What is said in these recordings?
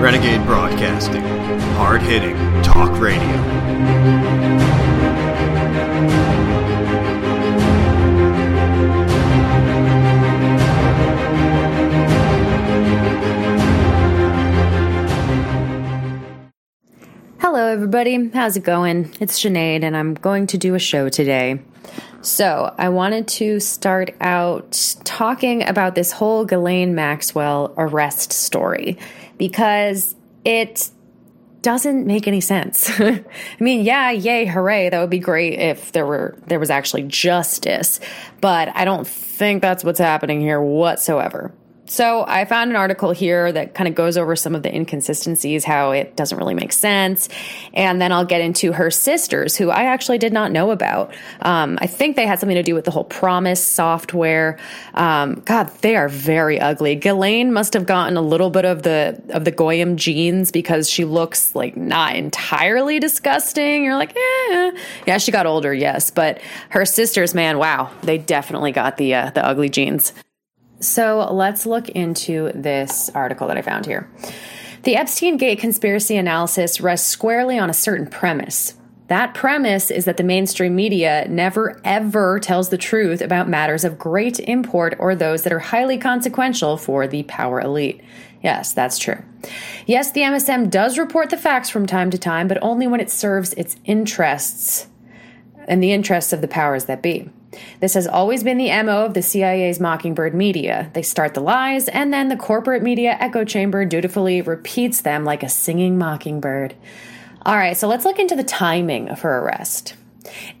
Renegade Broadcasting. Hard hitting talk radio. Hello, everybody. How's it going? It's Sinead, and I'm going to do a show today. So, I wanted to start out talking about this whole Ghislaine Maxwell arrest story because it doesn't make any sense. I mean, yeah, yay, hooray, that would be great if there were there was actually justice, but I don't think that's what's happening here whatsoever. So I found an article here that kind of goes over some of the inconsistencies, how it doesn't really make sense. And then I'll get into her sisters, who I actually did not know about. Um, I think they had something to do with the whole PROMIS software. Um, God, they are very ugly. Ghislaine must have gotten a little bit of the of the Goyim genes because she looks like not entirely disgusting. You're like, eh. Yeah, she got older, yes. But her sisters, man, wow, they definitely got the uh, the ugly genes. So let's look into this article that I found here. The Epstein Gate conspiracy analysis rests squarely on a certain premise. That premise is that the mainstream media never ever tells the truth about matters of great import or those that are highly consequential for the power elite. Yes, that's true. Yes, the MSM does report the facts from time to time, but only when it serves its interests and the interests of the powers that be. This has always been the MO of the CIA's Mockingbird media. They start the lies, and then the corporate media echo chamber dutifully repeats them like a singing mockingbird. All right, so let's look into the timing of her arrest.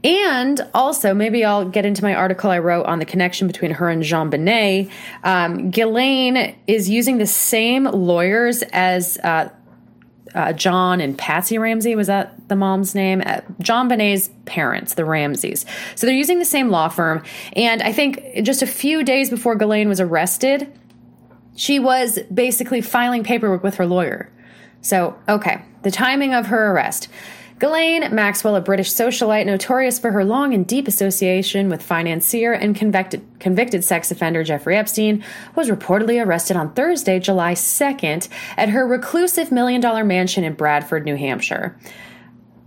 And also, maybe I'll get into my article I wrote on the connection between her and JonBenét. Um, Ghislaine is using the same lawyers as uh, uh, John and Patsy Ramsey. Was that the mom's name? Uh, JonBenét's parents, the Ramseys. So they're using the same law firm. And I think just a few days before Ghislaine was arrested, she was basically filing paperwork with her lawyer. So, okay, the timing of her arrest. Ghislaine Maxwell, a British socialite notorious for her long and deep association with financier and convicted, convicted sex offender Jeffrey Epstein, was reportedly arrested on Thursday, July 2nd, at her reclusive million dollar mansion in Bradford, New Hampshire.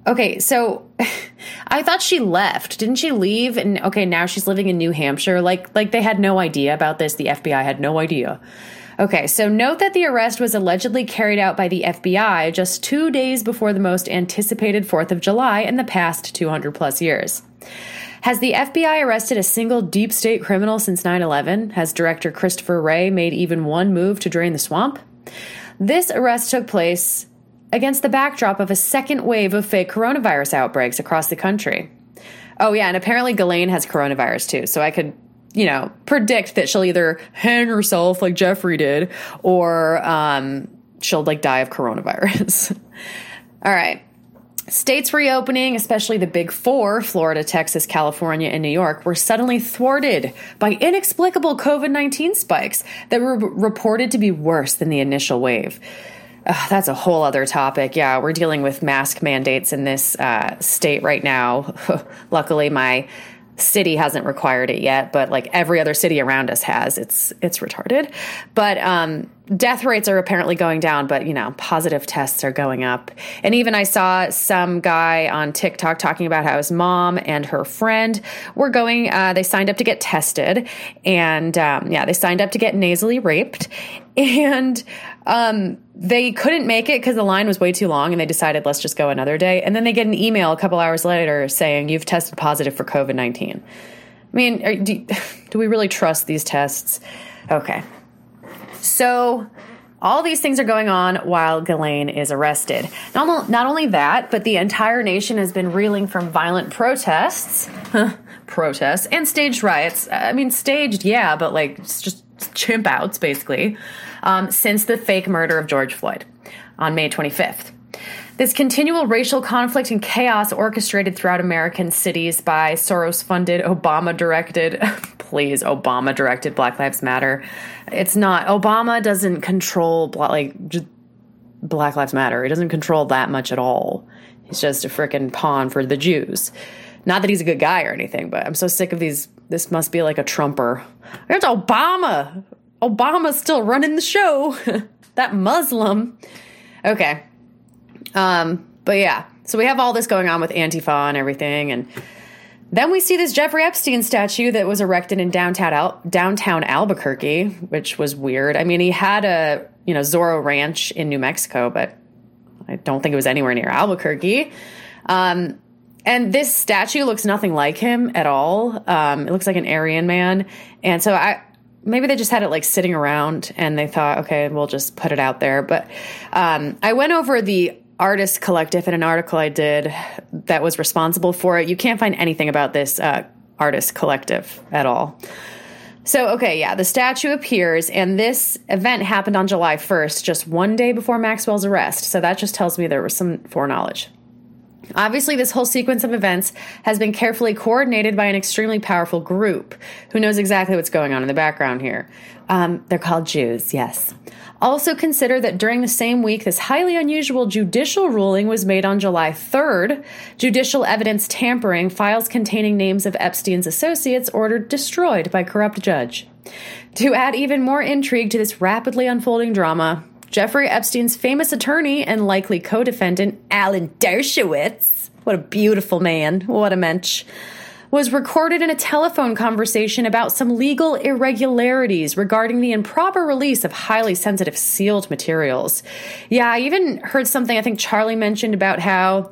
Okay, so I thought she left. Didn't she leave? And okay, now she's living in New Hampshire. Like like they had no idea about this. The FBI had no idea. Okay, so note that the arrest was allegedly carried out by the FBI just two days before the most anticipated 4th of July in the past 200 plus years. Has the FBI arrested a single deep state criminal since 9 11? Has director Christopher Wray made even one move to drain the swamp? This arrest took place against the backdrop of a second wave of fake coronavirus outbreaks across the country. Oh, yeah, and apparently Ghislaine has coronavirus too, so I could you know, predict that she'll either hang herself like Jeffrey did or um, she'll like die of coronavirus. All right. States reopening, especially the big four Florida, Texas, California, and New York were suddenly thwarted by inexplicable COVID 19 spikes that were reported to be worse than the initial wave. Uh, that's a whole other topic. Yeah, we're dealing with mask mandates in this uh, state right now. Luckily, my city hasn't required it yet, but like every other city around us has. It's it's retarded. But um, death rates are apparently going down, but you know, positive tests are going up. And even I saw some guy on TikTok talking about how his mom and her friend were going. Uh, they signed up to get tested, and um, yeah, they signed up to get nasally raped, and um, they couldn't make it because the line was way too long and they decided let's just go another day. And then they get an email a couple hours later saying you've tested positive for covid-19 i mean are, do, do we really trust these tests? Okay. So all these things are going on while Ghislaine is arrested. Not, not only that, but the entire nation has been reeling from violent protests, protests, and staged riots. I mean, staged, yeah, but like just chimp outs, basically, um, since the fake murder of George Floyd on May 25th. This continual racial conflict and chaos orchestrated throughout American cities by Soros funded, Obama directed, please, Obama directed Black Lives Matter. It's not, Obama doesn't control, like, Black Lives Matter. He doesn't control that much at all. He's just a freaking pawn for the Jews. Not that he's a good guy or anything, but I'm so sick of these. This must be like a Trumper. It's Obama. Obama's still running the show. that Muslim. Okay. Um, but yeah, so we have all this going on with Antifa and everything, and then we see this Jeffrey Epstein statue that was erected in downtown Al- downtown Albuquerque, which was weird. I mean, he had a you know Zorro Ranch in New Mexico, but I don't think it was anywhere near Albuquerque. Um, and this statue looks nothing like him at all. Um, it looks like an Aryan man, and so I maybe they just had it like sitting around and they thought, okay, we'll just put it out there. But um, I went over the artist collective in an article I did that was responsible for it. You can't find anything about this uh, artist collective at all. So, okay, yeah, the statue appears, and this event happened on July 1st, just one day before Maxwell's arrest. So that just tells me there was some foreknowledge. Obviously, this whole sequence of events has been carefully coordinated by an extremely powerful group who knows exactly what's going on in the background here. Um, they're called Jews, yes. Also, consider that during the same week, this highly unusual judicial ruling was made on July 3rd. Judicial evidence tampering, files containing names of Epstein's associates ordered destroyed by corrupt judge. To add even more intrigue to this rapidly unfolding drama, Jeffrey Epstein's famous attorney and likely co defendant, Alan Dershowitz, what a beautiful man, what a mensch, was recorded in a telephone conversation about some legal irregularities regarding the improper release of highly sensitive sealed materials. Yeah, I even heard something I think Charlie mentioned about how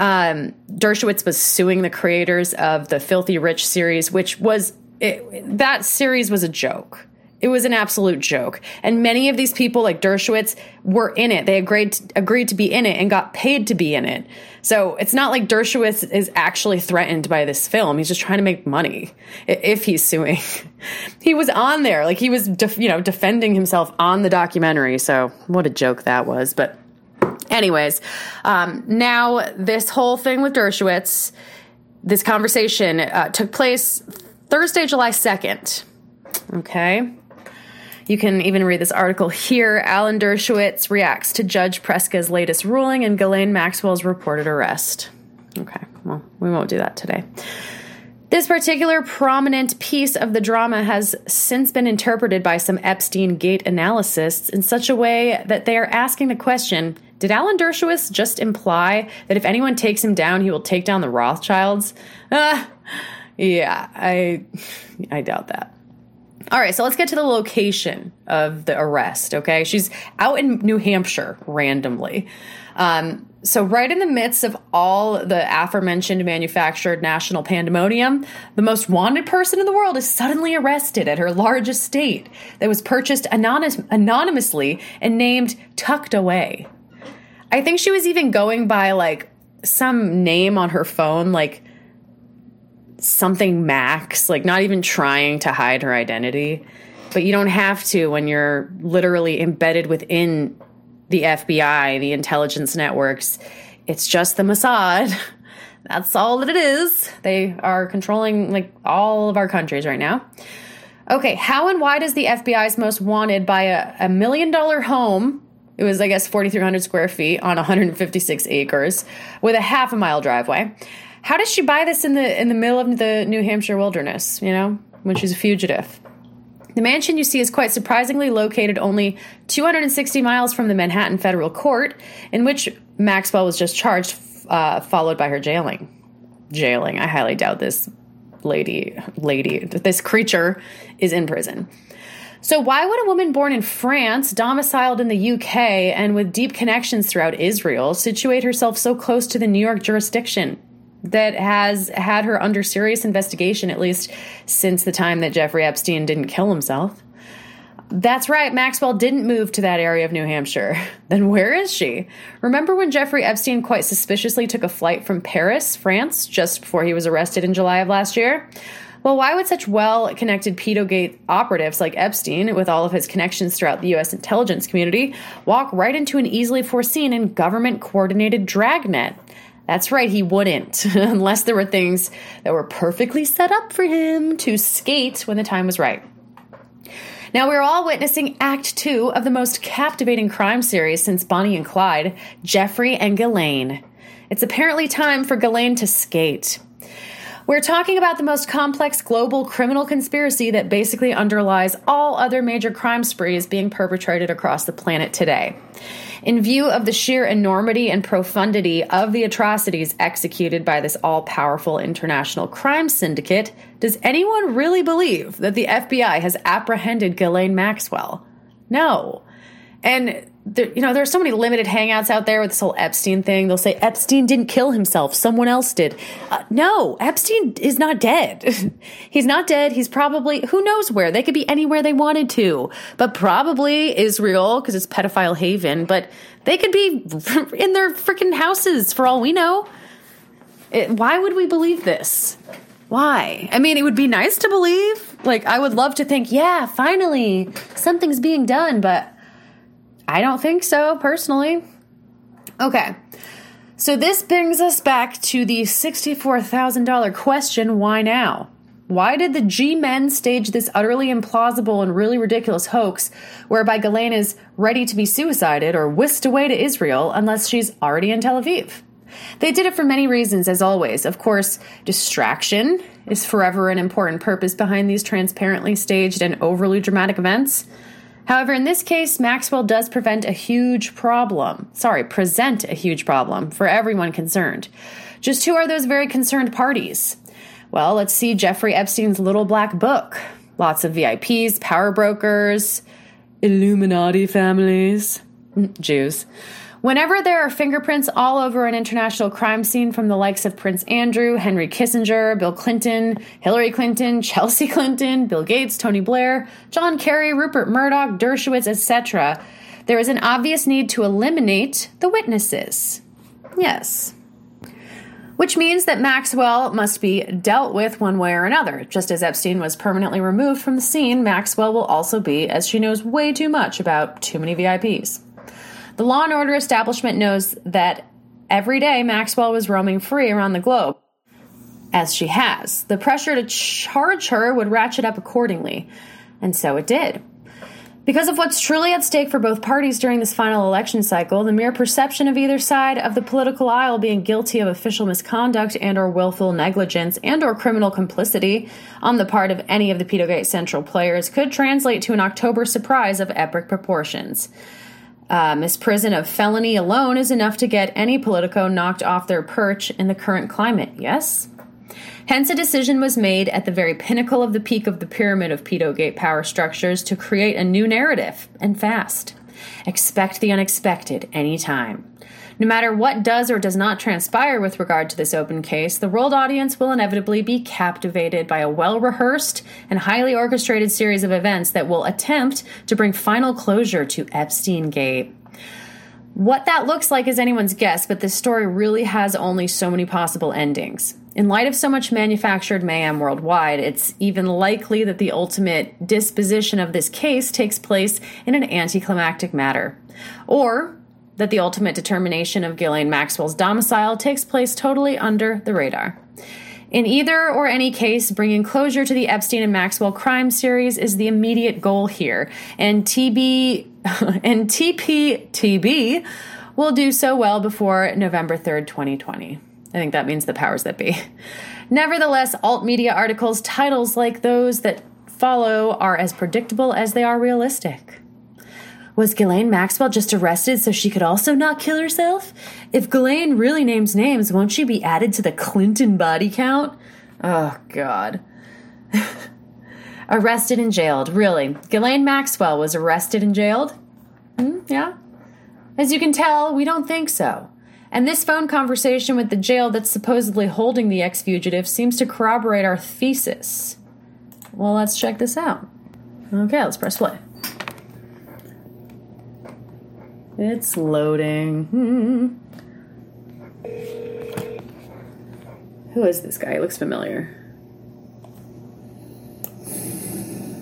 um, Dershowitz was suing the creators of the Filthy Rich series, which was it, that series was a joke. It was an absolute joke. And many of these people, like Dershowitz, were in it. They agreed to, agreed to be in it and got paid to be in it. So it's not like Dershowitz is actually threatened by this film. He's just trying to make money if he's suing. he was on there, like he was, def, you know, defending himself on the documentary. So what a joke that was. But, anyways, um, now this whole thing with Dershowitz, this conversation uh, took place Thursday, July 2nd. Okay. You can even read this article here. Alan Dershowitz reacts to Judge Preska's latest ruling and Ghislaine Maxwell's reported arrest. Okay, well, we won't do that today. This particular prominent piece of the drama has since been interpreted by some Epstein Gate analysts in such a way that they are asking the question Did Alan Dershowitz just imply that if anyone takes him down, he will take down the Rothschilds? Uh, yeah, I, I doubt that. All right, so let's get to the location of the arrest. Okay, she's out in New Hampshire randomly. Um, so, right in the midst of all the aforementioned manufactured national pandemonium, the most wanted person in the world is suddenly arrested at her large estate that was purchased anonymous- anonymously and named Tucked Away. I think she was even going by like some name on her phone, like something Max, like not even trying to hide her identity. But you don't have to when you're literally embedded within the FBI, the intelligence networks. It's just the Mossad. That's all that it is. They are controlling like all of our countries right now. Okay, how and why does the FBI's most wanted buy a, a million dollar home? It was, I guess, 4,300 square feet on 156 acres with a half a mile driveway. How does she buy this in the in the middle of the New Hampshire wilderness? You know, when she's a fugitive. The mansion you see is quite surprisingly located only 260 miles from the Manhattan Federal Court, in which Maxwell was just charged, uh, followed by her jailing. Jailing. I highly doubt this lady, lady, this creature is in prison. So, why would a woman born in France, domiciled in the UK, and with deep connections throughout Israel situate herself so close to the New York jurisdiction? That has had her under serious investigation, at least since the time that Jeffrey Epstein didn't kill himself. That's right, Maxwell didn't move to that area of New Hampshire. Then where is she? Remember when Jeffrey Epstein quite suspiciously took a flight from Paris, France, just before he was arrested in July of last year? Well, why would such well connected Pedogate operatives like Epstein, with all of his connections throughout the U.S. intelligence community, walk right into an easily foreseen and government coordinated dragnet? That's right, he wouldn't, unless there were things that were perfectly set up for him to skate when the time was right. Now, we're all witnessing Act Two of the most captivating crime series since Bonnie and Clyde Jeffrey and Ghislaine. It's apparently time for Ghislaine to skate. We're talking about the most complex global criminal conspiracy that basically underlies all other major crime sprees being perpetrated across the planet today. In view of the sheer enormity and profundity of the atrocities executed by this all powerful international crime syndicate, does anyone really believe that the FBI has apprehended Ghislaine Maxwell? No. And there, you know, there are so many limited hangouts out there with this whole Epstein thing. They'll say Epstein didn't kill himself; someone else did. Uh, no, Epstein is not dead. He's not dead. He's probably who knows where. They could be anywhere they wanted to, but probably Israel because it's pedophile haven. But they could be in their freaking houses for all we know. It, why would we believe this? Why? I mean, it would be nice to believe. Like, I would love to think, yeah, finally something's being done, but I don't think so, personally. Okay. So this brings us back to the $64,000 question why now? Why did the G men stage this utterly implausible and really ridiculous hoax whereby Ghislaine is ready to be suicided or whisked away to Israel unless she's already in Tel Aviv? They did it for many reasons, as always. Of course, distraction is forever an important purpose behind these transparently staged and overly dramatic events. However, in this case, Maxwell does prevent a huge problem. Sorry, present a huge problem for everyone concerned. Just who are those very concerned parties? Well, let's see Jeffrey Epstein's little black book. Lots of VIPs, power brokers, Illuminati families, hmm, Jews. Whenever there are fingerprints all over an international crime scene from the likes of Prince Andrew, Henry Kissinger, Bill Clinton, Hillary Clinton, Chelsea Clinton, Bill Gates, Tony Blair, John Kerry, Rupert Murdoch, Dershowitz, etc., there is an obvious need to eliminate the witnesses. Yes. Which means that Maxwell must be dealt with one way or another. Just as Epstein was permanently removed from the scene, Maxwell will also be, as she knows way too much about too many VIPs. The law and order establishment knows that every day Maxwell was roaming free around the globe, as she has. The pressure to charge her would ratchet up accordingly, and so it did. Because of what's truly at stake for both parties during this final election cycle, the mere perception of either side of the political aisle being guilty of official misconduct and or willful negligence and or criminal complicity on the part of any of the Pedogate Central players could translate to an October surprise of epic proportions. Uh, misprision of felony alone is enough to get any Politico knocked off their perch in the current climate, yes? Hence, a decision was made at the very pinnacle of the peak of the pyramid of pedogate power structures to create a new narrative, and fast. Expect the unexpected anytime. No matter what does or does not transpire with regard to this open case, the world audience will inevitably be captivated by a well rehearsed and highly orchestrated series of events that will attempt to bring final closure to Epstein Gate. What that looks like is anyone's guess, but this story really has only so many possible endings. In light of so much manufactured mayhem worldwide, it's even likely that the ultimate disposition of this case takes place in an anticlimactic manner. Or that the ultimate determination of Gillian Maxwell's domicile takes place totally under the radar. In either or any case, bringing closure to the Epstein and Maxwell crime series is the immediate goal here, and TB and TPTB will do so well before November 3rd, 2020. I think that means the powers that be. Nevertheless, alt media articles titles like those that follow are as predictable as they are realistic. Was Ghislaine Maxwell just arrested so she could also not kill herself? If Ghislaine really names names, won't she be added to the Clinton body count? Oh, God. arrested and jailed. Really? Ghislaine Maxwell was arrested and jailed? Hmm, yeah. As you can tell, we don't think so. And this phone conversation with the jail that's supposedly holding the ex fugitive seems to corroborate our thesis. Well, let's check this out. Okay, let's press play. It's loading. Hmm. Who is this guy? He looks familiar.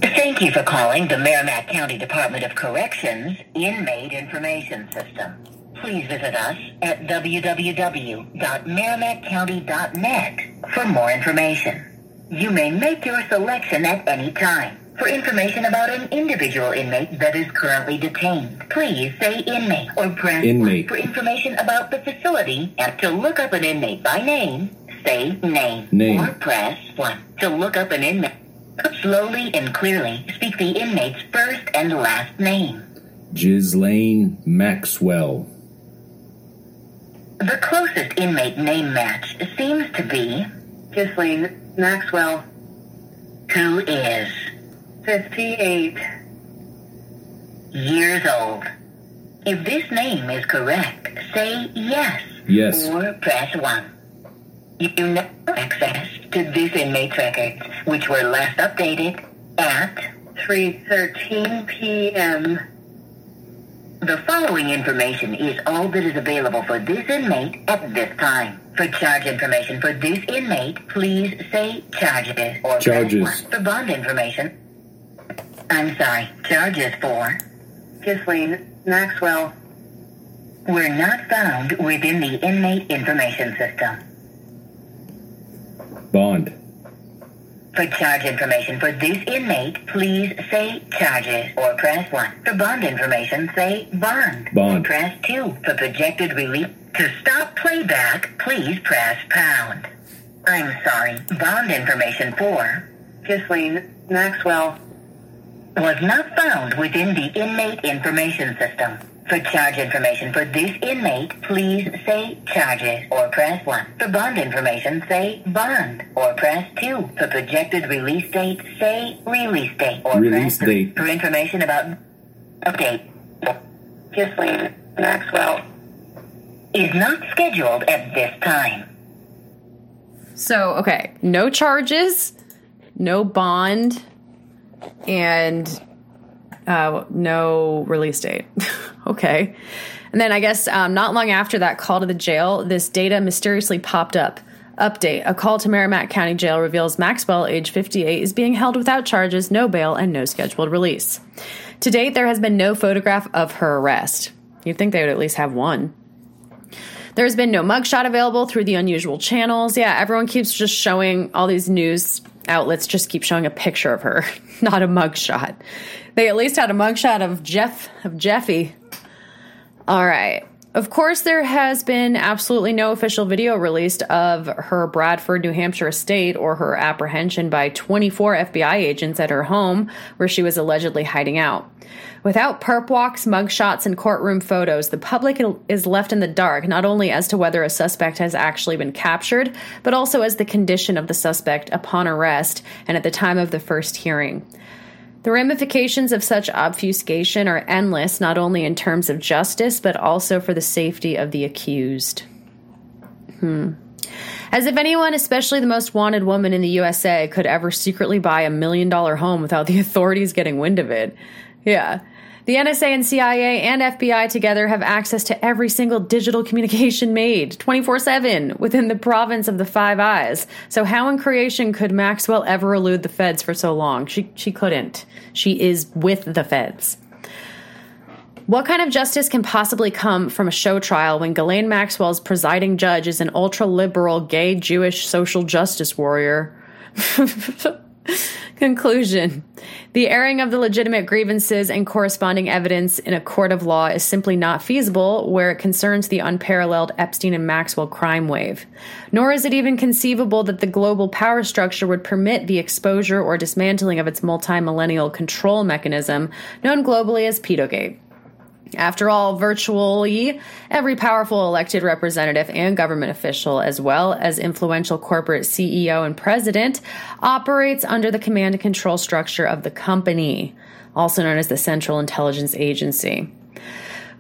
Thank you for calling the Merrimack County Department of Corrections Inmate Information System. Please visit us at www.merrimackcounty.net for more information. You may make your selection at any time. For information about an individual inmate that is currently detained, please say inmate or press Inmate. for information about the facility and to look up an inmate by name, say name. Name. Or press 1. To look up an inmate, slowly and clearly speak the inmate's first and last name. Ghislaine Maxwell. The closest inmate name match seems to be Ghislaine Maxwell, who is 58 years old. If this name is correct, say yes. Yes. Or press 1. You now have access to this inmate's records, which were last updated at 3.13 p.m. The following information is all that is available for this inmate at this time. For charge information for this inmate, please say charges or press Charges. For bond information, I'm sorry, charges for Ghislaine Maxwell were not found within the inmate information system. Bond. For charge information for this inmate, please say charges or press 1. For bond information, say bond. Bond. Press 2. For projected relief, to stop playback, please press pound. I'm sorry, bond information for Ghislaine Maxwell was not found within the inmate information system. For charge information for this inmate, please say charges or press 1. For bond information, say bond or press 2. For projected release date, say release date or Release press 3. date. For information about update, Ghislaine Maxwell is not scheduled at this time. So, okay, no charges, no bond, and uh, no release date. okay. And then I guess um, not long after that call to the jail, this data mysteriously popped up. Update A call to Merrimack County Jail reveals Maxwell, age 58, is being held without charges, no bail, and no scheduled release. To date, there has been no photograph of her arrest. You'd think they would at least have one. There's been no mugshot available through the unusual channels. Yeah, everyone keeps just showing all these news outlets just keep showing a picture of her, not a mugshot. They at least had a mugshot of Jeff of Jeffy. All right. Of course, there has been absolutely no official video released of her Bradford, New Hampshire estate or her apprehension by 24 FBI agents at her home where she was allegedly hiding out. Without perp walks, mugshots, and courtroom photos, the public is left in the dark not only as to whether a suspect has actually been captured, but also as the condition of the suspect upon arrest and at the time of the first hearing. The ramifications of such obfuscation are endless, not only in terms of justice, but also for the safety of the accused. Hmm. As if anyone, especially the most wanted woman in the USA, could ever secretly buy a million dollar home without the authorities getting wind of it. Yeah. The NSA and CIA and FBI together have access to every single digital communication made 24 7 within the province of the Five Eyes. So, how in creation could Maxwell ever elude the feds for so long? She, she couldn't. She is with the feds. What kind of justice can possibly come from a show trial when Ghislaine Maxwell's presiding judge is an ultra liberal, gay, Jewish social justice warrior? Conclusion The airing of the legitimate grievances and corresponding evidence in a court of law is simply not feasible where it concerns the unparalleled Epstein and Maxwell crime wave. Nor is it even conceivable that the global power structure would permit the exposure or dismantling of its multi millennial control mechanism known globally as Pedogate. After all, virtually every powerful elected representative and government official, as well as influential corporate CEO and president, operates under the command and control structure of the company, also known as the Central Intelligence Agency.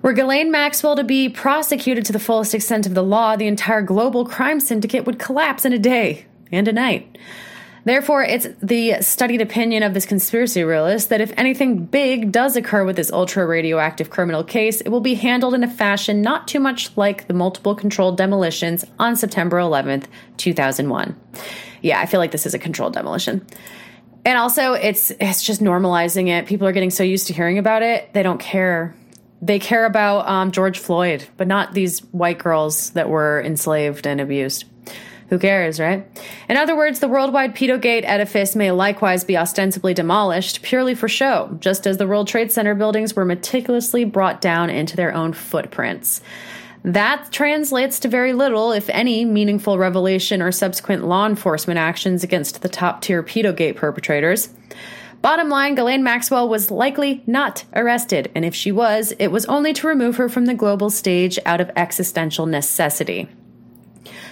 Were Ghislaine Maxwell to be prosecuted to the fullest extent of the law, the entire global crime syndicate would collapse in a day and a night. Therefore, it's the studied opinion of this conspiracy realist that if anything big does occur with this ultra radioactive criminal case, it will be handled in a fashion not too much like the multiple controlled demolitions on September 11th, 2001. Yeah, I feel like this is a controlled demolition. And also, it's it's just normalizing it. People are getting so used to hearing about it, they don't care. They care about um, George Floyd, but not these white girls that were enslaved and abused. Who cares, right? In other words, the worldwide Pedogate edifice may likewise be ostensibly demolished purely for show, just as the World Trade Center buildings were meticulously brought down into their own footprints. That translates to very little, if any, meaningful revelation or subsequent law enforcement actions against the top tier pedogate perpetrators. Bottom line, Ghislaine Maxwell was likely not arrested, and if she was, it was only to remove her from the global stage out of existential necessity.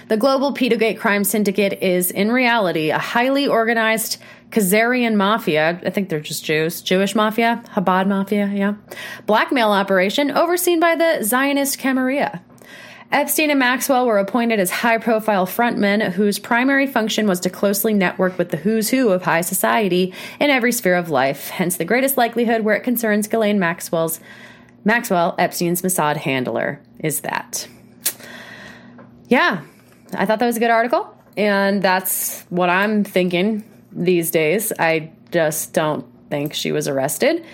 The global pedogate crime syndicate is, in reality, a highly organized Khazarian mafia. I think they're just Jews. Jewish mafia? Chabad mafia, yeah. Blackmail operation overseen by the Zionist Camarilla. Epstein and Maxwell were appointed as high profile frontmen whose primary function was to closely network with the who's who of high society in every sphere of life, hence the greatest likelihood where it concerns Ghislaine Maxwell's Maxwell, Epstein's Mossad handler, is that. Yeah, I thought that was a good article, and that's what I'm thinking these days. I just don't think she was arrested.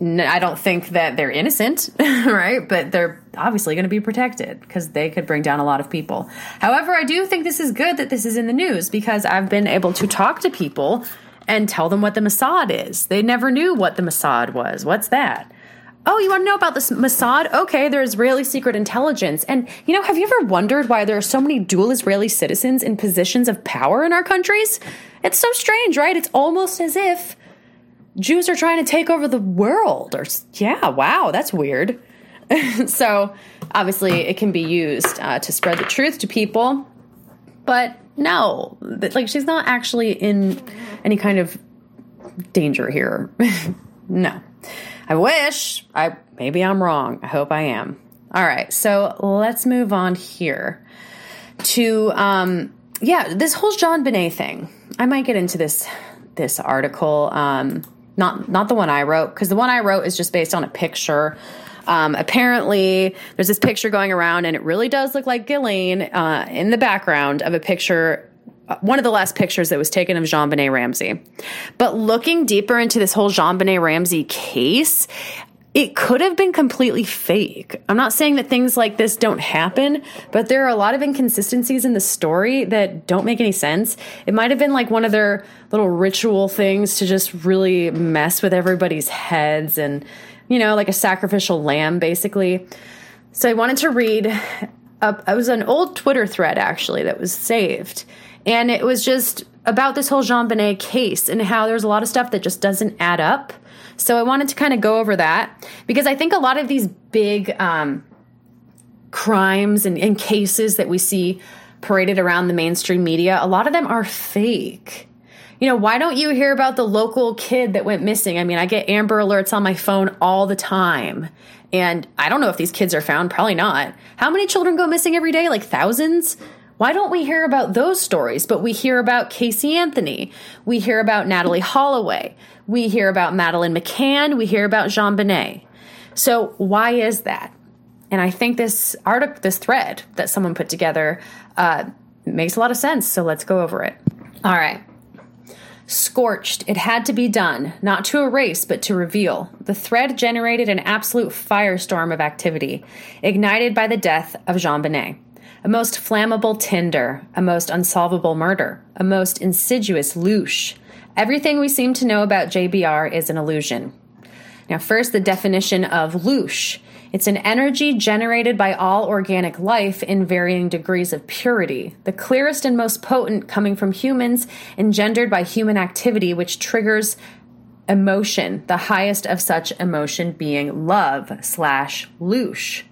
I don't think that they're innocent, right? But they're obviously going to be protected because they could bring down a lot of people. However, I do think this is good that this is in the news because I've been able to talk to people and tell them what the Mossad is. They never knew what the Mossad was. What's that? Oh, you want to know about this Mossad? Okay, they're Israeli secret intelligence. And, you know, have you ever wondered why there are so many dual Israeli citizens in positions of power in our countries? It's so strange, right? It's almost as if Jews are trying to take over the world. Or, yeah, wow, that's weird. so, obviously, it can be used uh, to spread the truth to people. But no, like, she's not actually in any kind of danger here. no. I wish. I maybe I'm wrong. I hope I am. All right, so let's move on here to um yeah, this whole JonBenét thing. I might get into this this article um not not the one I wrote because the one I wrote is just based on a picture um, apparently, there's this picture going around, and it really does look like Ghislaine uh, in the background of a picture Uh, one of the last pictures that was taken of JonBenét Ramsey. But looking deeper into this whole JonBenét Ramsey case, it could have been completely fake. I'm not saying that things like this don't happen, but there are a lot of inconsistencies in the story that don't make any sense. It might have been like one of their little ritual things to just really mess with everybody's heads and, you know, like a sacrificial lamb, basically. So I wanted to read. A, it was an old Twitter thread actually that was saved and it was just about this whole JonBenét case and how there's a lot of stuff that just doesn't add up. So I wanted to kind of go over that because I think a lot of these big um, crimes and, and cases that we see paraded around the mainstream media, a lot of them are fake. You know, why don't you hear about the local kid that went missing? I mean, I get Amber Alerts on my phone all the time. And I don't know if these kids are found, probably not. How many children go missing every day? Like thousands? Why don't we hear about those stories? But we hear about Casey Anthony. We hear about Natalee Holloway. We hear about Madeleine McCann. We hear about JonBenét. So why is that? And I think this article, this thread that someone put together, uh, makes a lot of sense. So let's go over it. All right. Scorched, it had to be done, not to erase, but to reveal. The thread generated an absolute firestorm of activity, ignited by the death of JonBenét a most flammable tinder, a most unsolvable murder, a most insidious loosh. Everything we seem to know about JBR is an illusion. Now, first, the definition of loosh. It's an energy generated by all organic life in varying degrees of purity, the clearest and most potent coming from humans, engendered by human activity, which triggers emotion, the highest of such emotion being love slash loosh.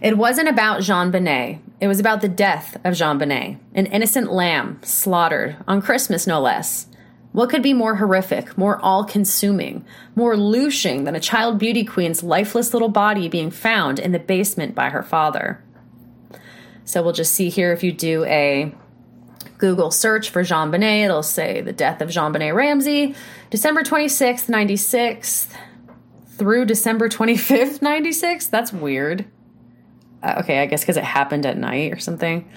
It wasn't about JonBenét. It was about the death of JonBenét, an innocent lamb slaughtered on Christmas, no less. What could be more horrific, more all consuming, more looshing than a child beauty queen's lifeless little body being found in the basement by her father? So we'll just see here if you do a Google search for JonBenét, it'll say the death of JonBenét Ramsey, December 26th, 96 through December 25th, 96. That's weird. Uh, okay, I guess because it happened at night or something.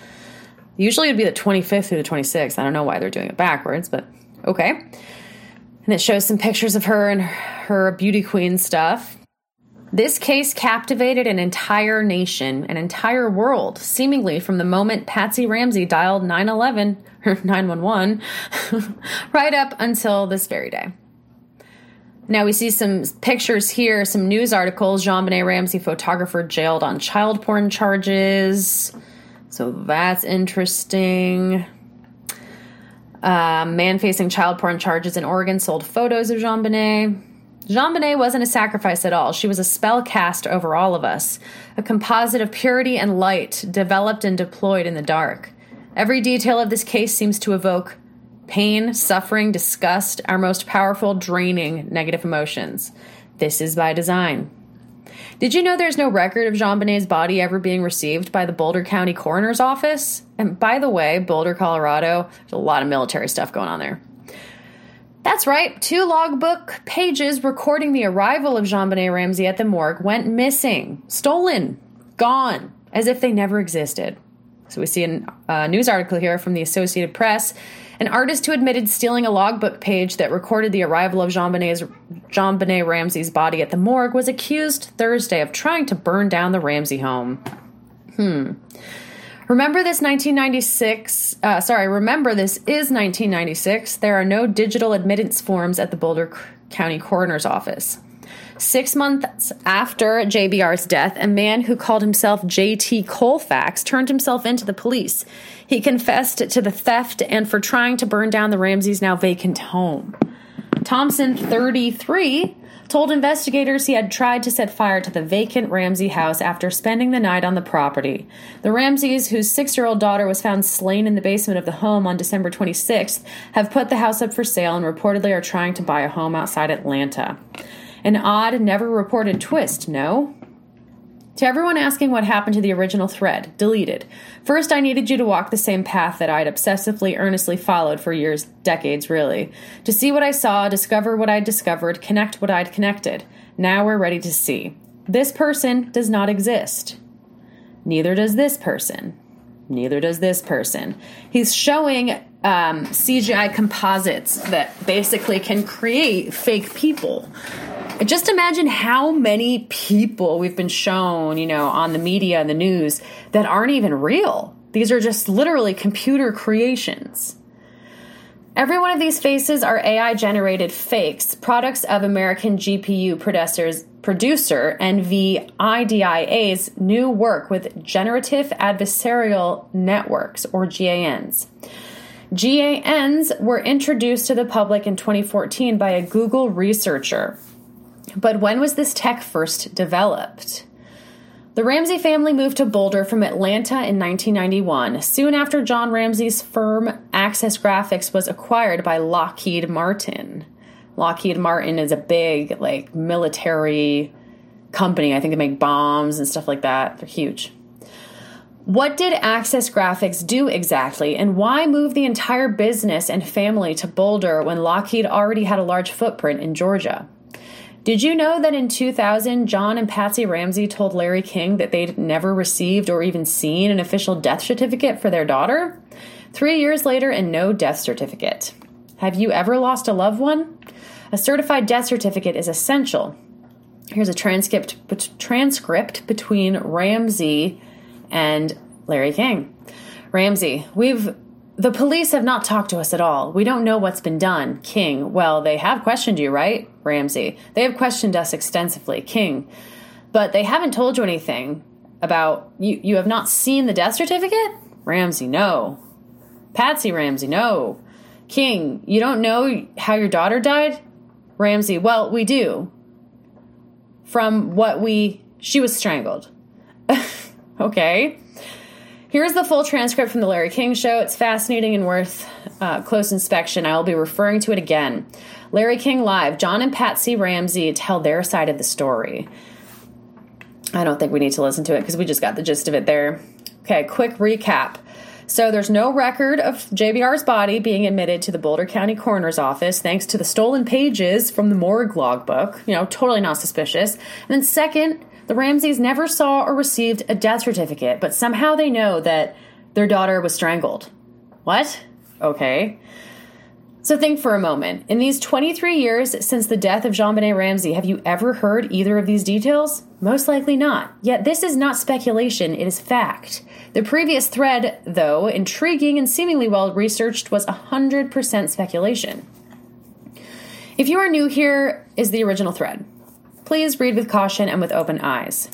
Usually it'd be the 25th through the 26th. I don't know why they're doing it backwards, but okay. And it shows some pictures of her and her beauty queen stuff. This case captivated an entire nation, an entire world, seemingly from the moment Patsy Ramsey dialed 911 or 911 right up until this very day. Now we see some pictures here, some news articles. JonBenét Ramsey, photographer, jailed on child porn charges. So that's interesting. Uh, man facing child porn charges in Oregon sold photos of JonBenét. Jean Benet wasn't a sacrifice at all. She was a spell cast over all of us, a composite of purity and light developed and deployed in the dark. Every detail of this case seems to evoke pain, suffering, disgust, our most powerful, draining negative emotions. This is by design. Did you know there's no record of JonBenét's body ever being received by the Boulder County Coroner's Office? And by the way, Boulder, Colorado, there's a lot of military stuff going on there. That's right, two logbook pages recording the arrival of JonBenét Ramsey at the morgue went missing, stolen, gone, as if they never existed. So we see a uh, news article here from the Associated Press. An artist who admitted stealing a logbook page that recorded the arrival of JonBenét Ramsey's body at the morgue was accused Thursday of trying to burn down the Ramsey home. Hmm. Remember this 1996, uh, sorry, remember this is 1996. There are no digital admittance forms at the Boulder County Coroner's Office. Six months after JBR's death, a man who called himself JT Colfax turned himself into the police. He confessed to the theft and for trying to burn down the Ramsey's now vacant home. Thompson, 33, told investigators he had tried to set fire to the vacant Ramsey house after spending the night on the property. The Ramseys, whose six year old daughter was found slain in the basement of the home on December 26th, have put the house up for sale and reportedly are trying to buy a home outside Atlanta. An odd, never reported twist, no? To everyone asking what happened to the original thread, deleted. First, I needed you to walk the same path that I'd obsessively, earnestly followed for years, decades really. To see what I saw, discover what I'd discovered, connect what I'd connected. Now we're ready to see. This person does not exist. Neither does this person. Neither does this person. He's showing um, CGI composites that basically can create fake people. Just imagine how many people we've been shown, you know, on the media and the news that aren't even real. These are just literally computer creations. Every one of these faces are AI generated fakes, products of American GPU producers, producer NVIDIA's new work with Generative Adversarial Networks, or GANs. GANs were introduced to the public in 2014 by a Google researcher. But when was this tech first developed? The Ramsey family moved to Boulder from Atlanta in 1991, soon after John Ramsey's firm Access Graphics was acquired by Lockheed Martin. Lockheed Martin is a big, like, military company. I think they make bombs and stuff like that. They're huge. What did Access Graphics do exactly, and why move the entire business and family to Boulder when Lockheed already had a large footprint in Georgia? Did you know that in 2000, John and Patsy Ramsey told Larry King that they'd never received or even seen an official death certificate for their daughter? Three years later, and no death certificate. Have you ever lost a loved one? A certified death certificate is essential. Here's a transcript transcript between Ramsey and Larry King. Ramsey, we've the police have not talked to us at all. We don't know what's been done. King, well, they have questioned you, right? Ramsey, they have questioned us extensively. King, but they haven't told you anything about you. You have not seen the death certificate? Ramsey, no. Patsy Ramsey, no. King, you don't know how your daughter died? Ramsey, well, we do. From what we. She was strangled. okay. Here's the full transcript from the Larry King show. It's fascinating and worth uh, close inspection. I will be referring to it again. Larry King Live. John and Patsy Ramsey tell their side of the story. I don't think we need to listen to it because we just got the gist of it there. Okay, quick recap. So there's no record of JBR's body being admitted to the Boulder County Coroner's Office thanks to the stolen pages from the morgue logbook. You know, totally not suspicious. And then second, the Ramseys never saw or received a death certificate, but somehow they know that their daughter was strangled. What? Okay. So think for a moment. In these 23 years since the death of JonBenét Ramsey, have you ever heard either of these details? Most likely not. Yet this is not speculation, it is fact. The previous thread, though intriguing and seemingly well researched, was 100% speculation. If you are new here, is the original thread. Please read with caution and with open eyes.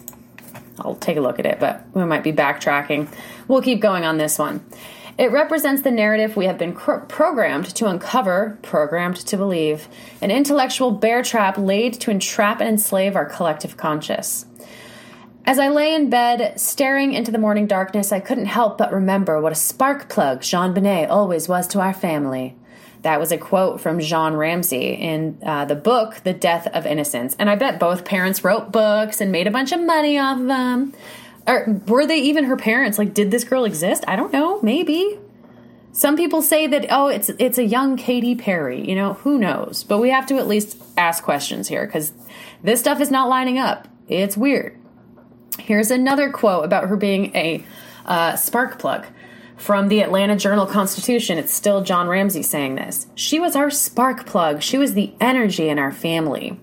I'll take a look at it, but we might be backtracking. We'll keep going on this one. It represents the narrative we have been cr- programmed to uncover, programmed to believe, an intellectual bear trap laid to entrap and enslave our collective conscious. As I lay in bed, staring into the morning darkness, I couldn't help but remember what a spark plug JonBenét always was to our family. That was a quote from Jean Ramsey in uh, the book The Death of Innocence. And I bet both parents wrote books and made a bunch of money off of them. Or were they even her parents? Like, did this girl exist? I don't know. Maybe. Some people say that oh, it's it's a young Katy Perry. You know, who knows? But we have to at least ask questions here because this stuff is not lining up. It's weird. Here's another quote about her being a uh, spark plug from the Atlanta Journal Constitution. It's still John Ramsey saying this. She was our spark plug. She was the energy in our family.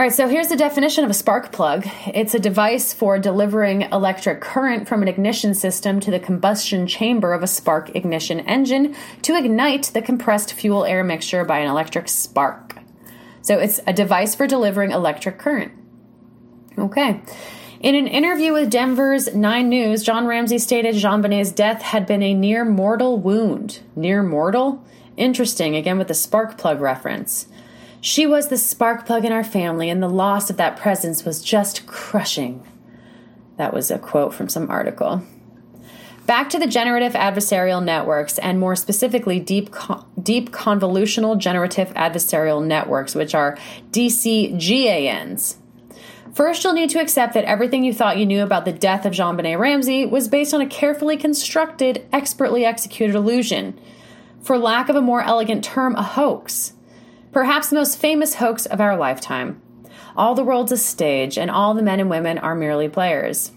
All right, so here's the definition of a spark plug it's a device for delivering electric current from an ignition system to the combustion chamber of a spark ignition engine to ignite the compressed fuel air mixture by an electric spark. So it's a device for delivering electric current. Okay. In an interview with Denver's Nine News, John Ramsey stated JonBenét's death had been a near mortal wound. Near mortal? Interesting, again with the spark plug reference. She was the spark plug in our family, and the loss of that presence was just crushing. That was a quote from some article. Back to the generative adversarial networks, and more specifically, deep, deep convolutional generative adversarial networks, which are DCGANs. First, you'll need to accept that everything you thought you knew about the death of JonBenét Ramsey was based on a carefully constructed, expertly executed illusion. For lack of a more elegant term, a hoax. Perhaps the most famous hoax of our lifetime. All the world's a stage, and all the men and women are merely players.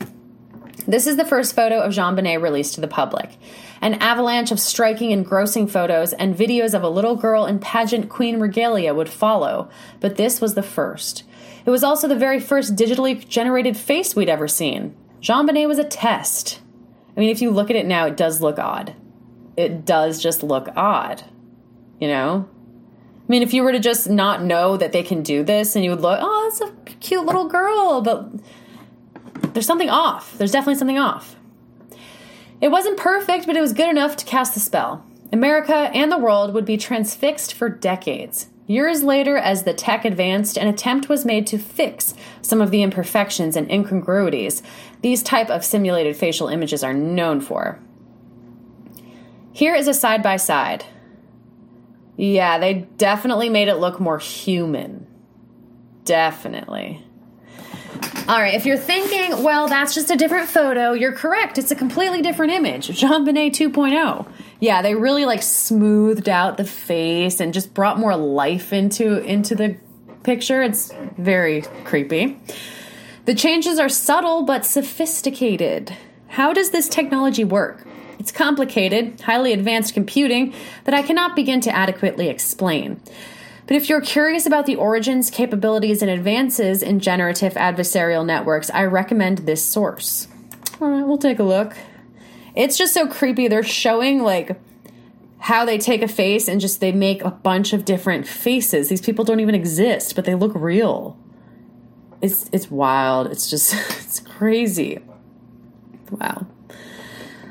This is the first photo of JonBenét released to the public. An avalanche of striking, engrossing photos and videos of a little girl in pageant queen regalia would follow, but this was the first. It was also the very first digitally generated face we'd ever seen. JonBenét was a test. I mean, if you look at it now, it does look odd. It does just look odd. You know? I mean, if you were to just not know that they can do this and you would look, oh, that's a cute little girl, but there's something off. There's definitely something off. It wasn't perfect, but it was good enough to cast the spell. America and the world would be transfixed for decades. Years later, as the tech advanced, an attempt was made to fix some of the imperfections and incongruities these type of simulated facial images are known for. Here is a side by side. Yeah, they definitely made it look more human. Definitely. All right, if you're thinking, well, that's just a different photo, you're correct. It's a completely different image. JonBenét 2.0 yeah, they really like smoothed out the face and just brought more life into into the picture. It's very creepy. The changes are subtle but sophisticated. How does this technology work? It's complicated, highly advanced computing that I cannot begin to adequately explain. But if you're curious about the origins, capabilities, and advances in generative adversarial networks, I recommend this source. All right, we'll take a look. It's just so creepy. They're showing like how they take a face and just they make a bunch of different faces. These people don't even exist, but they look real. It's it's wild. It's just it's crazy. Wow.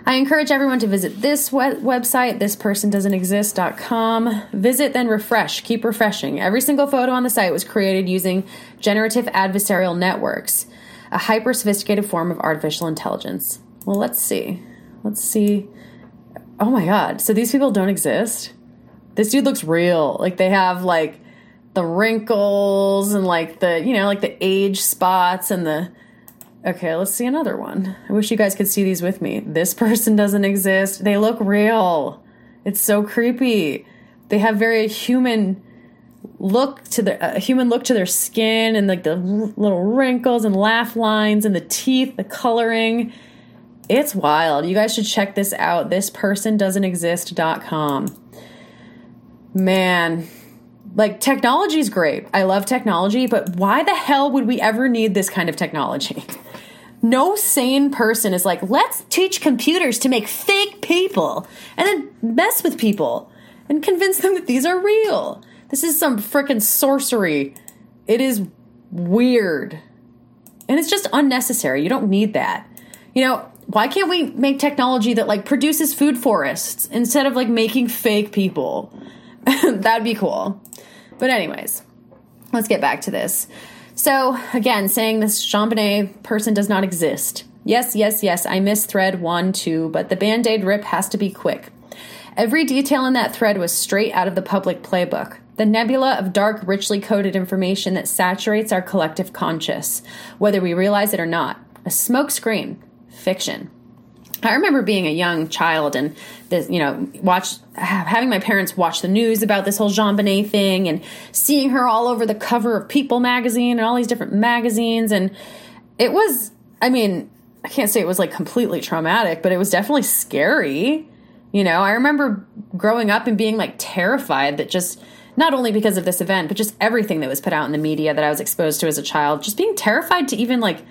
I encourage everyone to visit this website, thispersondoesn'texist.com. Visit, then refresh. Keep refreshing. Every single photo on the site was created using generative adversarial networks, a hyper sophisticated form of artificial intelligence. Well, let's see. Let's see. Oh my god. So these people don't exist? This dude looks real. Like they have like the wrinkles and like the, you know, like the age spots and the Okay, let's see another one. I wish you guys could see these with me. This person doesn't exist. They look real. It's so creepy. They have very human look to their uh, human look to their skin and like the little wrinkles and laugh lines and the teeth, the coloring. It's wild. You guys should check this out. Thispersondoesn'texist.com. Man, like technology is great. I love technology, but why the hell would we ever need this kind of technology? No sane person is like, let's teach computers to make fake people and then mess with people and convince them that these are real. This is some freaking sorcery. It is weird. And it's just unnecessary. You don't need that. You know, why can't we make technology that like produces food forests instead of like making fake people? That'd be cool. But anyways, let's get back to this. So again, saying this JonBenét person does not exist. Yes, yes, yes, I missed thread one, two, but the band aid rip has to be quick. Every detail in that thread was straight out of the public playbook. The nebula of dark, richly coded information that saturates our collective conscious, whether we realize it or not. A smokescreen. Fiction. I remember being a young child and this, you know, watch having my parents watch the news about this whole JonBenét thing and seeing her all over the cover of People magazine and all these different magazines and it was I mean, I can't say it was like completely traumatic, but it was definitely scary. You know, I remember growing up and being like terrified that just not only because of this event, but just everything that was put out in the media that I was exposed to as a child, just being terrified to even like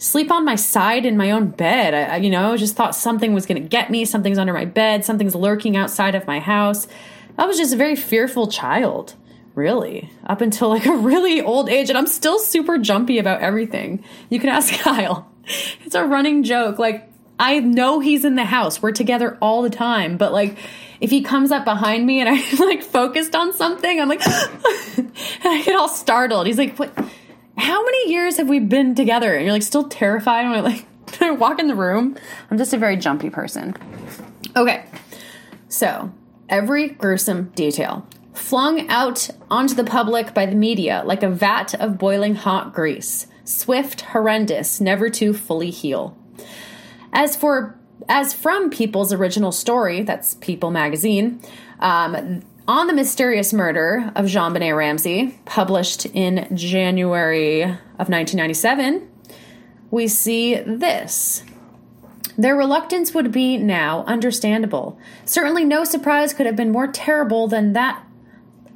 sleep on my side in my own bed. I, you know, just thought something was going to get me, something's under my bed, something's lurking outside of my house. I was just a very fearful child, really, up until like a really old age. And I'm still super jumpy about everything. You can ask Kyle. It's a running joke. Like, I know he's in the house. We're together all the time. But like, if he comes up behind me and I'm like focused on something, I'm like, and I get all startled. He's like, what? How many years have we been together? And you're like still terrified when I like I walk in the room. I'm just a very jumpy person. Okay. So, every gruesome detail flung out onto the public by the media like a vat of boiling hot grease. Swift, horrendous, never to fully heal. As for as from People's original story, that's People magazine, um, on the mysterious murder of JonBenét Ramsey, published in January of 1997, we see this. Their reluctance would be now understandable. Certainly no surprise could have been more terrible than that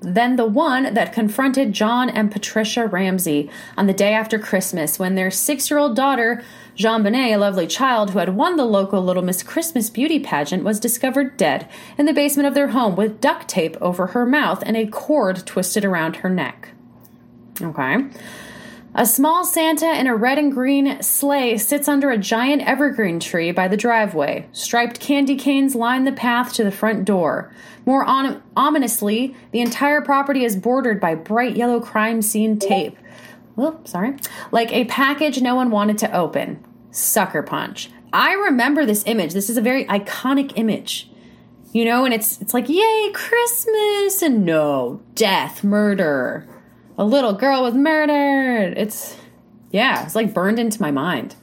than the one that confronted John and Patricia Ramsey on the day after Christmas when their 6-year-old daughter JonBenét, a lovely child who had won the local Little Miss Christmas beauty pageant, was discovered dead in the basement of their home with duct tape over her mouth and a cord twisted around her neck. Okay. A small Santa in a red and green sleigh sits under a giant evergreen tree by the driveway. Striped candy canes line the path to the front door. More on- ominously, the entire property is bordered by bright yellow crime scene tape. Well, sorry. Like a package no one wanted to open. Sucker punch. I remember this image. This is a very iconic image. You know, and it's it's like, yay, Christmas and no, death, murder. A little girl was murdered. It's yeah, it's like burned into my mind.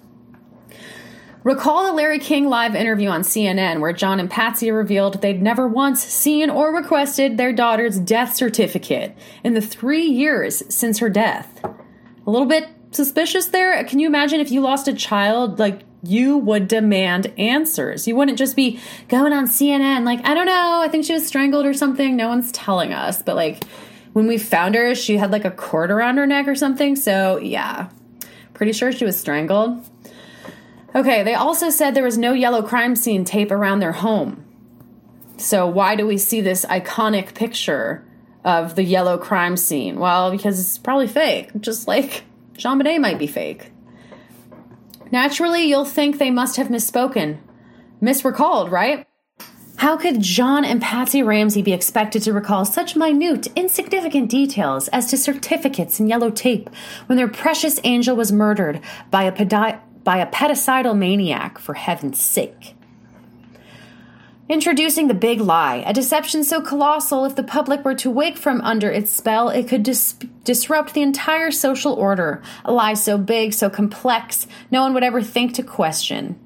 Recall the Larry King live interview on CNN where John and Patsy revealed they'd never once seen or requested their daughter's death certificate in the three years since her death a little bit suspicious there. Can you imagine if you lost a child? Like, you would demand answers. You wouldn't just be going on CNN, like, I don't know, I think she was strangled or something. No one's telling us. But, like, when we found her, she had like a cord around her neck or something. So, yeah, pretty sure she was strangled. Okay, they also said there was no yellow crime scene tape around their home. So, why do we see this iconic picture of the yellow crime scene? Well, because it's probably fake, just like JonBenét might be fake. Naturally, you'll think they must have misspoken. Misrecalled, right? How could John and Patsy Ramsey be expected to recall such minute, insignificant details as to certificates and yellow tape when their precious angel was murdered by a, pedi- by a pedicidal maniac, for heaven's sake? Introducing the big lie, a deception so colossal if the public were to wake from under its spell, it could dis- disrupt the entire social order. A lie so big, so complex, no one would ever think to question.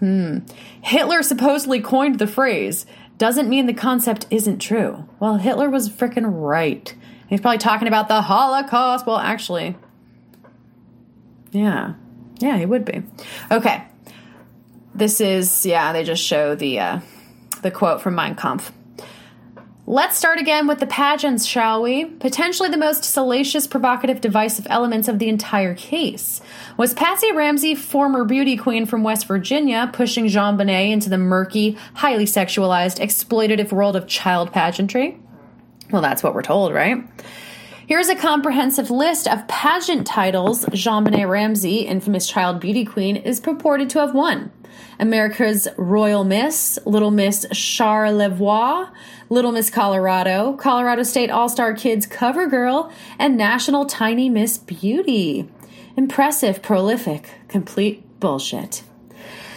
Hmm. Hitler supposedly coined the phrase. Doesn't mean the concept isn't true. Well, Hitler was frickin' right. He's probably talking about the Holocaust. Well, actually, yeah. Yeah, he would be. Okay. This is yeah. They just show the uh, the quote from Mein Kampf. Let's start again with the pageants, shall we? Potentially the most salacious, provocative, divisive elements of the entire case. Was Patsy Ramsey, former beauty queen from West Virginia, pushing JonBenét into the murky, highly sexualized, exploitative world of child pageantry? Well, that's what we're told, right? Here's a comprehensive list of pageant titles JonBenét Ramsey, infamous child beauty queen, is purported to have won. America's Royal Miss, Little Miss Charlevoix, Little Miss Colorado, Colorado State All Star Kids Cover Girl, and National Tiny Miss Beauty. Impressive, prolific, complete bullshit.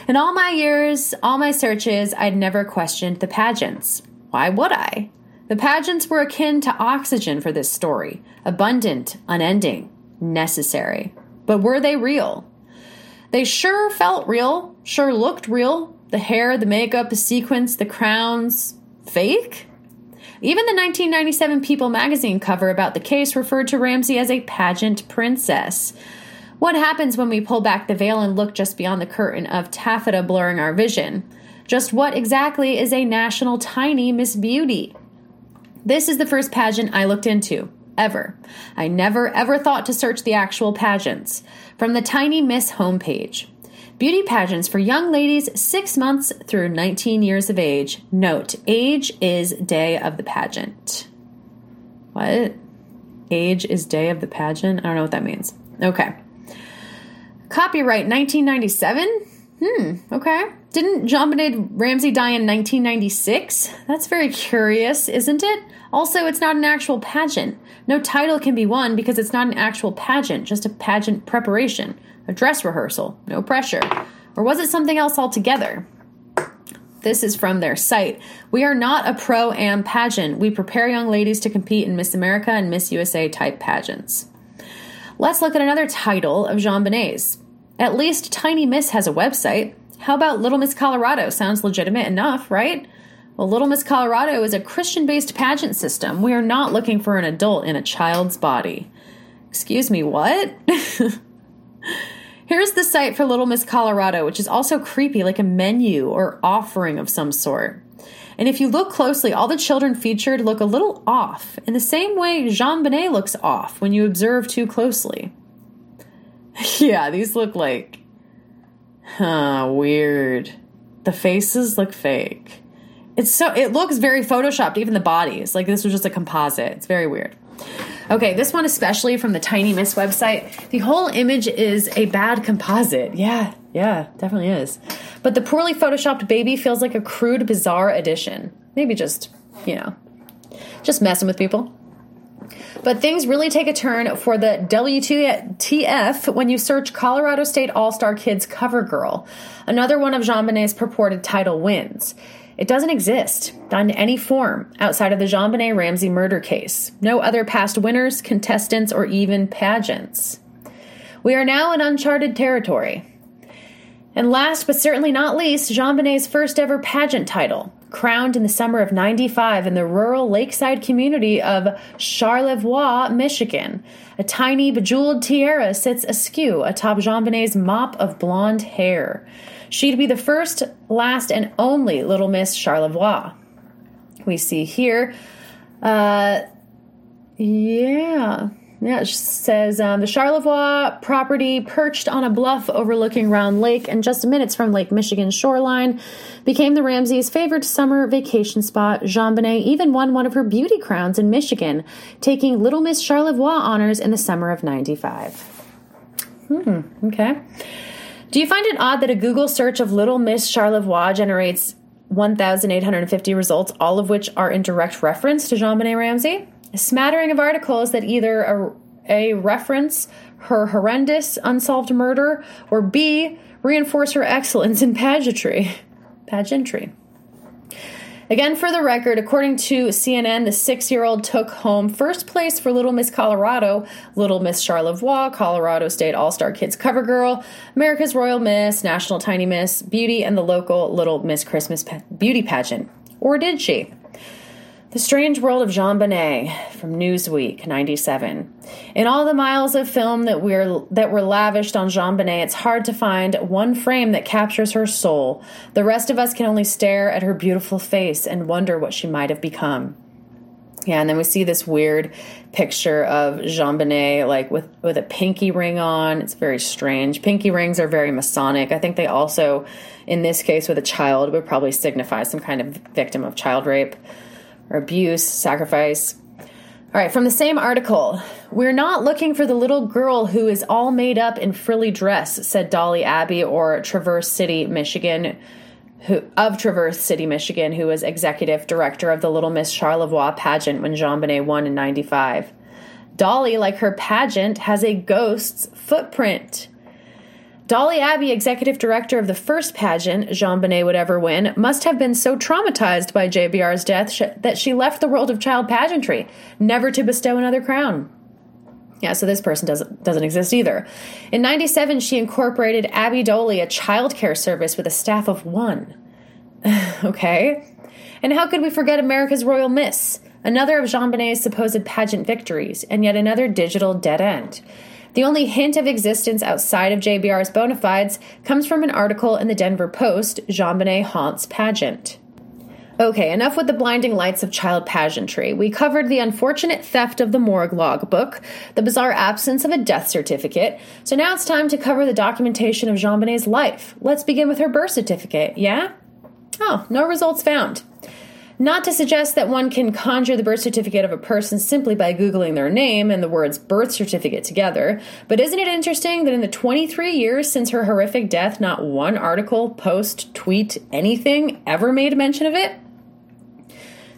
In all my years, all my searches, I'd never questioned the pageants. Why would I? The pageants were akin to oxygen for this story abundant, unending, necessary. But were they real? They sure felt real, sure looked real. The hair, the makeup, the sequins, the crowns, fake? Even the 1997 People magazine cover about the case referred to Ramsey as a pageant princess. What happens when we pull back the veil and look just beyond the curtain of taffeta blurring our vision? Just what exactly is a national tiny Miss Beauty? This is the first pageant I looked into, ever. I never ever thought to search the actual pageants. From the Tiny Miss homepage. Beauty pageants for young ladies 6 months through 19 years of age. Note, age is day of the pageant. What? Age is day of the pageant? I don't know what that means. Okay. Copyright 1997? Hmm, okay. Didn't JonBenét Ramsey die in 1996? That's very curious, isn't it? Also, it's not an actual pageant. No title can be won because it's not an actual pageant, just a pageant preparation, a dress rehearsal, no pressure. Or was it something else altogether? This is from their site. We are not a pro am pageant. We prepare young ladies to compete in Miss America and Miss USA type pageants. Let's look at another title of JonBenét's. At least Tiny Miss has a website. How about Little Miss Colorado? Sounds legitimate enough, right? Well, Little Miss Colorado is a Christian based pageant system. We are not looking for an adult in a child's body. Excuse me, what? Here's the site for Little Miss Colorado, which is also creepy, like a menu or offering of some sort. And if you look closely, all the children featured look a little off, in the same way JonBenét looks off when you observe too closely. yeah, these look like. Huh, weird. The faces look fake. It's so it looks very photoshopped, even the bodies. Like this was just a composite. It's very weird. Okay, this one especially from the Tiny Miss website. The whole image is a bad composite. Yeah, yeah, definitely is. But the poorly photoshopped baby feels like a crude, bizarre addition. Maybe just, you know, just messing with people. But things really take a turn for the WTF when you search Colorado State All Star Kids cover girl, another one of JonBenét's purported title wins. It doesn't exist, in any form, outside of the JonBenét Ramsey murder case. No other past winners, contestants, or even pageants. We are now in uncharted territory. And last but certainly not least, JonBenét's first ever pageant title, crowned in the summer of 95 in the rural lakeside community of Charlevoix, Michigan. A tiny bejeweled tiara sits askew atop JonBenét's mop of blonde hair. She'd be the first, last, and only Little Miss Charlevoix. We see here, uh, yeah. Yeah, it says um, the Charlevoix property, perched on a bluff overlooking Round Lake and just minutes from Lake Michigan's shoreline, became the Ramseys' favorite summer vacation spot. JonBenét even won one of her beauty crowns in Michigan, taking Little Miss Charlevoix honors in the summer of 95. Hmm, okay. Do you find it odd that a Google search of Little Miss Charlevoix generates 1,850 results, all of which are in direct reference to JonBenét Ramsey? A smattering of articles that either a, a reference her horrendous unsolved murder or B reinforce her excellence in pageantry. Pageantry. Again, for the record, according to CNN, the six year old took home first place for Little Miss Colorado, Little Miss Charlevoix, Colorado State All Star Kids Cover Girl, America's Royal Miss, National Tiny Miss, Beauty, and the local Little Miss Christmas Beauty Pageant. Or did she? The Strange World of JonBenét from Newsweek 97. In all the miles of film that we're that were lavished on JonBenét, it's hard to find one frame that captures her soul. The rest of us can only stare at her beautiful face and wonder what she might have become. Yeah, and then we see this weird picture of JonBenét like with with a pinky ring on. It's very strange. Pinky rings are very Masonic. I think they also in this case with a child would probably signify some kind of victim of child rape or abuse, sacrifice. All right, from the same article. We're not looking for the little girl who is all made up in frilly dress, said Dolly Abbey or Traverse City, Michigan, who of Traverse City, Michigan, who was executive director of the Little Miss Charlevoix pageant when JonBenét won in 95. Dolly, like her pageant, has a ghost's footprint. Dolly Abbey, executive director of the first pageant JonBenét would ever win, must have been so traumatized by JBR's death sh- that she left the world of child pageantry, never to bestow another crown. Yeah, so this person doesn't doesn't exist either. In 97 she incorporated Abby Dolly, a childcare service with a staff of 1. okay? And how could we forget America's Royal Miss, another of JonBenét's supposed pageant victories, and yet another digital dead end? The only hint of existence outside of JBR's bona fides comes from an article in the Denver Post, JonBenét haunts pageant. Okay, enough with the blinding lights of child pageantry. We covered the unfortunate theft of the morgue logbook, the bizarre absence of a death certificate, so now it's time to cover the documentation of JonBenét's life. Let's begin with her birth certificate, yeah? Oh, no results found. Not to suggest that one can conjure the birth certificate of a person simply by Googling their name and the words birth certificate together, but isn't it interesting that in the 23 years since her horrific death, not one article, post, tweet, anything ever made mention of it?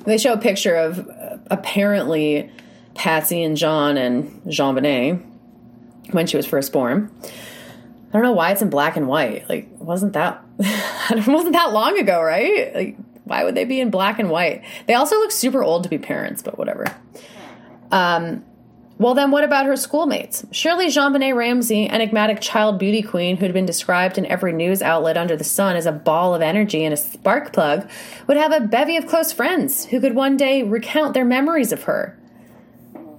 They show a picture of uh, apparently Patsy and John and JonBenét when she was first born. I don't know why it's in black and white. Like, wasn't that wasn't that long ago, right? Like, why would they be in black and white? They also look super old to be parents, but whatever. Um, well, then what about her schoolmates? Surely JonBenét Ramsey, enigmatic child beauty queen who'd been described in every news outlet under the sun as a ball of energy and a spark plug, would have a bevy of close friends who could one day recount their memories of her.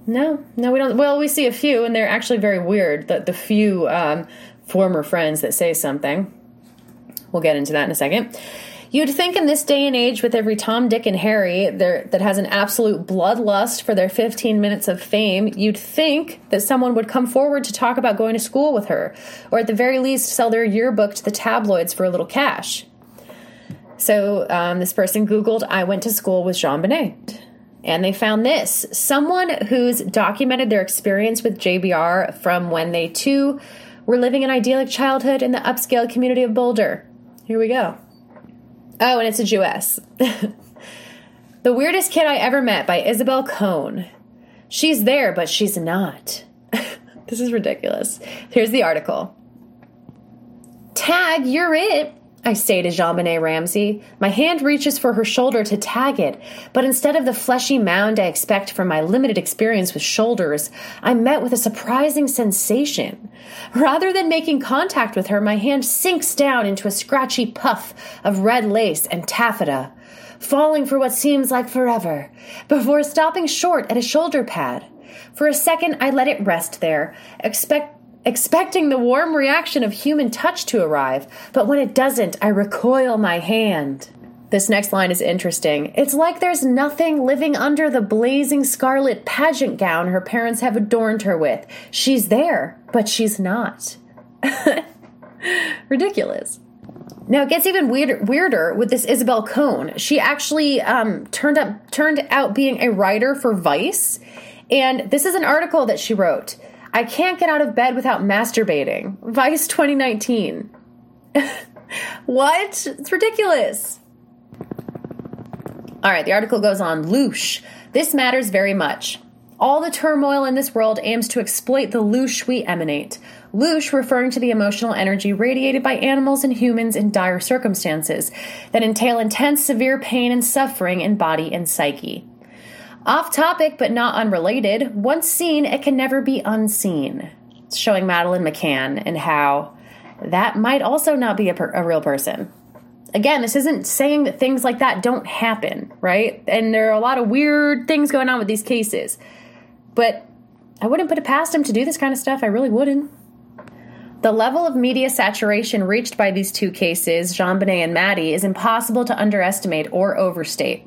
No, no, we don't. Well, we see a few, and they're actually very weird. The, the few um, former friends that say something. We'll get into that in a second. You'd think in this day and age, with every Tom, Dick, and Harry there, that has an absolute bloodlust for their 15 minutes of fame, you'd think that someone would come forward to talk about going to school with her, or at the very least, sell their yearbook to the tabloids for a little cash. So um, this person Googled, I went to school with JonBenét. And they found this someone who's documented their experience with JBR from when they too were living an idyllic childhood in the upscale community of Boulder. Here we go. Oh, and it's a Jewess. the Weirdest Kid I Ever Met by Isabel Cohn. She's there, but she's not. this is ridiculous. Here's the article. Tag, you're it. I say to JonBenét Ramsey. My hand reaches for her shoulder to tag it, but instead of the fleshy mound I expect from my limited experience with shoulders, I'm met with a surprising sensation. Rather than making contact with her, my hand sinks down into a scratchy puff of red lace and taffeta, falling for what seems like forever, before stopping short at a shoulder pad. For a second, I let it rest there, expect expecting the warm reaction of human touch to arrive, but when it doesn't, I recoil my hand. This next line is interesting. It's like there's nothing living under the blazing scarlet pageant gown her parents have adorned her with. She's there, but she's not. Ridiculous. Now it gets even weirder, weirder with this Isabel Cohn. She actually um, turned up turned out being a writer for Vice, and this is an article that she wrote. I can't get out of bed without masturbating. Vice 2019. what? It's ridiculous. All right, the article goes on. Loosh. This matters very much. All the turmoil in this world aims to exploit the loosh we emanate. Loosh referring to the emotional energy radiated by animals and humans in dire circumstances that entail intense, severe pain and suffering in body and psyche. Off topic, but not unrelated, once seen, it can never be unseen. It's showing Madeleine McCann and how that might also not be a, per- a real person. Again, this isn't saying that things like that don't happen, right? And there are a lot of weird things going on with these cases. But I wouldn't put it past him to do this kind of stuff. I really wouldn't. The level of media saturation reached by these two cases, JonBenét and Maddie, is impossible to underestimate or overstate.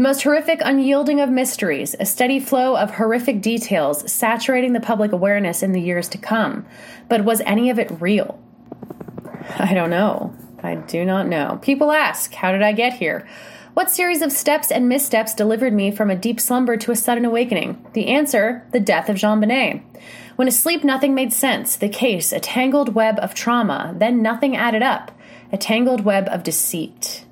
The most horrific unyielding of mysteries, a steady flow of horrific details saturating the public awareness in the years to come. But was any of it real? I don't know. I do not know. People ask, How did I get here? What series of steps and missteps delivered me from a deep slumber to a sudden awakening? The answer the death of JonBenét. When asleep, nothing made sense. The case, a tangled web of trauma. Then nothing added up. A tangled web of deceit.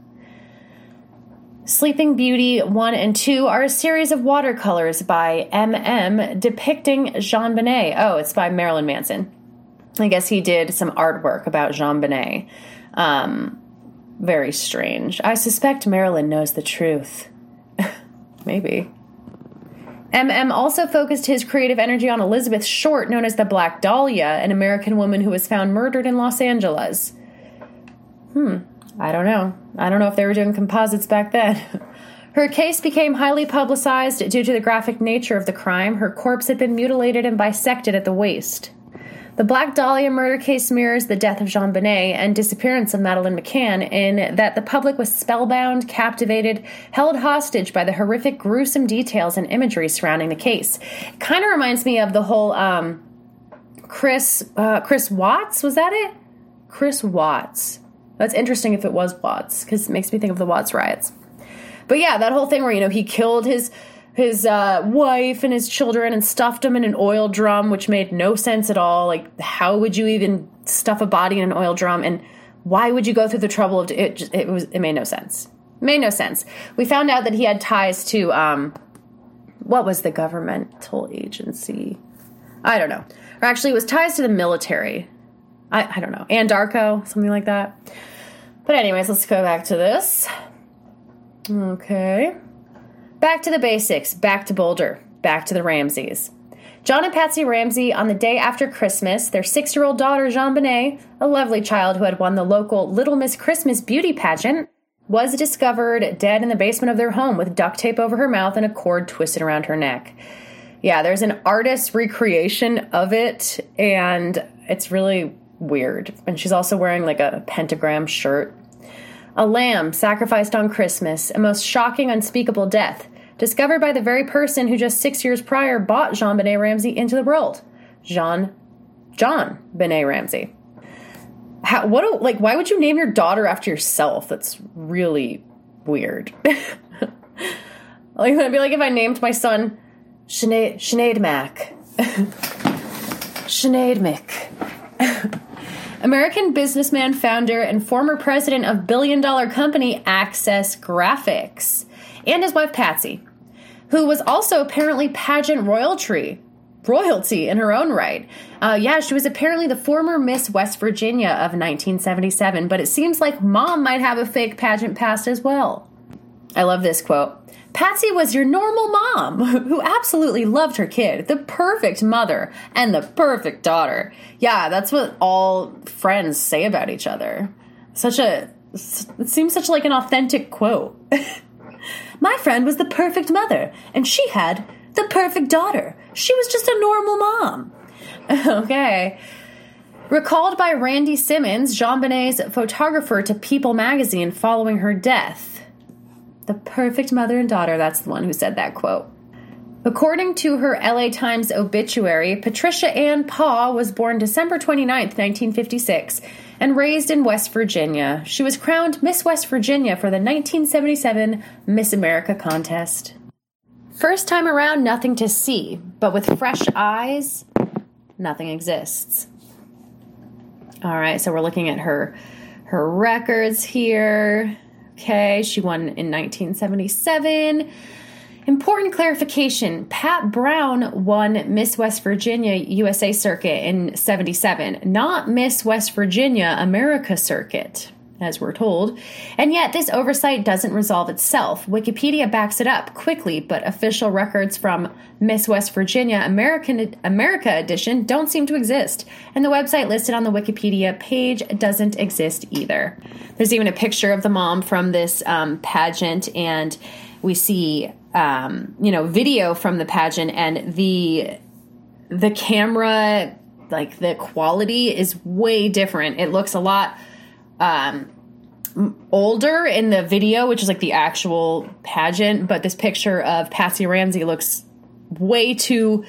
Sleeping Beauty 1 and 2 are a series of watercolors by MM depicting JonBenét. Oh, it's by Marilyn Manson. I guess he did some artwork about JonBenét. Um, very strange. I suspect Marilyn knows the truth. Maybe. MM also focused his creative energy on Elizabeth Short, known as the Black Dahlia, an American woman who was found murdered in Los Angeles. Hmm, I don't know. I don't know if they were doing composites back then. Her case became highly publicized due to the graphic nature of the crime. Her corpse had been mutilated and bisected at the waist. The Black Dahlia murder case mirrors the death of JonBenét and disappearance of Madeleine McCann in that the public was spellbound, captivated, held hostage by the horrific, gruesome details and imagery surrounding the case. Kind of reminds me of the whole um, Chris uh, Chris Watts. Was that it? Chris Watts. That's interesting if it was Watts because it makes me think of the Watts riots. But yeah, that whole thing where you know he killed his his uh, wife and his children and stuffed them in an oil drum, which made no sense at all. Like, how would you even stuff a body in an oil drum? And why would you go through the trouble of it? It was it made no sense. It made no sense. We found out that he had ties to um, what was the governmental agency? I don't know. Or actually, it was ties to the military. I, I don't know. Anadarko, something like that. But anyways, let's go back to this. Okay. Back to the basics, back to Boulder, back to the Ramseys. John and Patsy Ramsey, on the day after Christmas, their six year old daughter, JonBenét, a lovely child who had won the local Little Miss Christmas beauty pageant, was discovered dead in the basement of their home with duct tape over her mouth and a cord twisted around her neck. Yeah, there's an artist's recreation of it, and it's really weird. And she's also wearing like a pentagram shirt. A lamb sacrificed on Christmas, a most shocking, unspeakable death, discovered by the very person who just six years prior bought Jean Benet Ramsey into the world. Jean, John Benet Ramsey. How, what, do, like, why would you name your daughter after yourself? That's really weird. like, it'd be like if I named my son Sinead, Sinead Mac. Sinead Mick. American businessman, founder, and former president of billion dollar company Access Graphics, and his wife Patsy, who was also apparently pageant royalty. Royalty in her own right. Uh, yeah, she was apparently the former Miss West Virginia of 1977, but it seems like mom might have a fake pageant past as well. I love this quote. Patsy was your normal mom who absolutely loved her kid, the perfect mother, and the perfect daughter. Yeah, that's what all friends say about each other. Such a it seems such like an authentic quote. My friend was the perfect mother, and she had the perfect daughter. She was just a normal mom. okay. Recalled by Randy Simmons, JonBenét's photographer to People magazine following her death. The perfect mother and daughter, that's the one who said that quote. According to her LA Times obituary, Patricia Ann Paugh was born December 29, 1956, and raised in West Virginia. She was crowned Miss West Virginia for the 1977 Miss America contest. First time around, nothing to see, but with fresh eyes, nothing exists. All right, so we're looking at her her records here. Okay, she won in 1977. Important clarification Pat Brown won Miss West Virginia USA Circuit in 77, not Miss West Virginia America Circuit as we're told. And yet, this oversight doesn't resolve itself. Wikipedia backs it up quickly, but official records from Miss West Virginia American America edition don't seem to exist. And the website listed on the Wikipedia page doesn't exist either. There's even a picture of the mom from this um, pageant, and we see, um, you know, video from the pageant, and the the camera, like the quality, is way different. It looks a lot um, older in the video, which is like the actual pageant, but this picture of Patsy Ramsey looks way too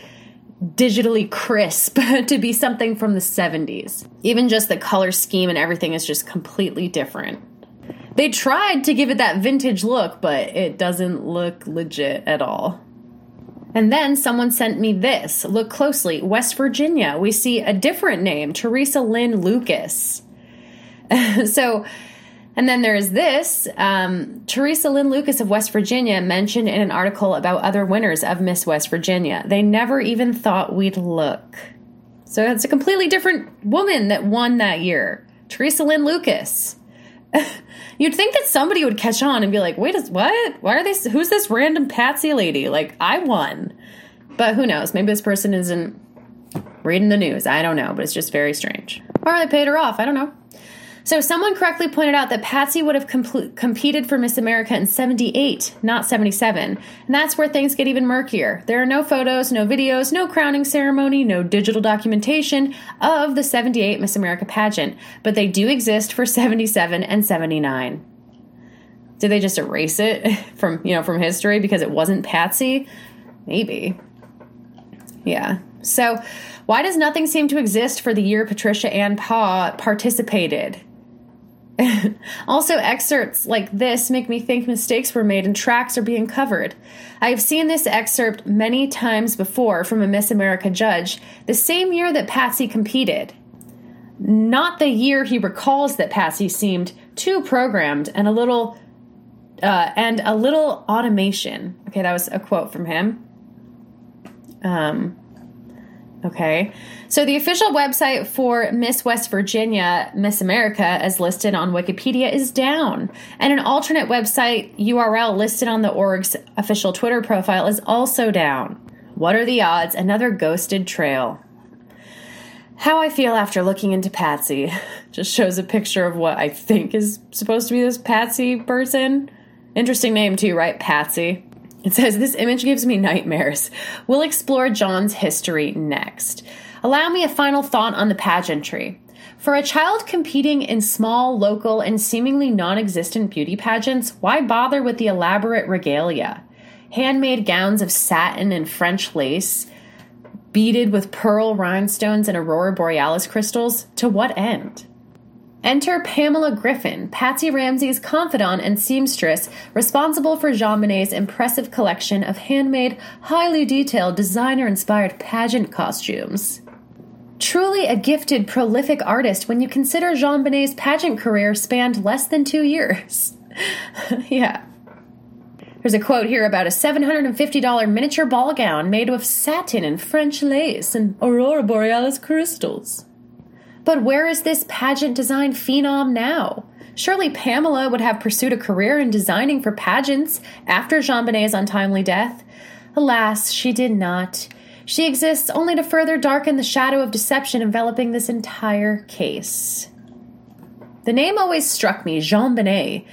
digitally crisp to be something from the 70s. Even just the color scheme and everything is just completely different. They tried to give it that vintage look, but it doesn't look legit at all. And then someone sent me this. Look closely. West Virginia. We see a different name, Teresa Lynn Lucas. so, and then there's this um, Teresa Lynn Lucas of West Virginia mentioned in an article about other winners of Miss West Virginia. They never even thought we'd look. So it's a completely different woman that won that year. Teresa Lynn Lucas. You'd think that somebody would catch on and be like, "Wait, what? Why are they? Who's this random Patsy lady? Like, I won." But who knows? Maybe this person isn't reading the news. I don't know, but it's just very strange. Or they paid her off. I don't know. So, someone correctly pointed out that Patsy would have compl- competed for Miss America in 78, not 77. And that's where things get even murkier. There are no photos, no videos, no crowning ceremony, no digital documentation of the 78 Miss America pageant, but they do exist for 77 and 79. Did they just erase it from, you know, from history because it wasn't Patsy? Maybe. Yeah. So, why does nothing seem to exist for the year Patricia Ann Paugh participated? also, excerpts like this make me think mistakes were made and tracks are being covered. I have seen this excerpt many times before from a Miss America judge, the same year that Patsy competed. Not the year he recalls that Patsy seemed too programmed and a little uh, and a little automation. Okay, that was a quote from him. Um, Okay. So the official website for Miss West Virginia, Miss America, as listed on Wikipedia, is down. And an alternate website URL listed on the org's official Twitter profile is also down. What are the odds? Another ghosted trail. How I feel after looking into Patsy just shows a picture of what I think is supposed to be this Patsy person. Interesting name, too, right? Patsy. It says, This image gives me nightmares. We'll explore John's history next. Allow me a final thought on the pageantry. For a child competing in small, local, and seemingly non existent beauty pageants, why bother with the elaborate regalia? Handmade gowns of satin and French lace, beaded with pearl rhinestones and aurora borealis crystals, to what end? Enter Pamela Griffin, Patsy Ramsey's confidant and seamstress, responsible for Jean JonBenét's impressive collection of handmade, highly detailed, designer inspired pageant costumes. Truly a gifted, prolific artist when you consider JonBenét's pageant career spanned less than two years. yeah. There's a quote here about a $750 miniature ball gown made of satin and French lace and aurora borealis crystals. But where is this pageant design phenom now? Surely Pamela would have pursued a career in designing for pageants after JonBenét's untimely death. Alas, she did not. She exists only to further darken the shadow of deception enveloping this entire case. The name always struck me, JonBenet.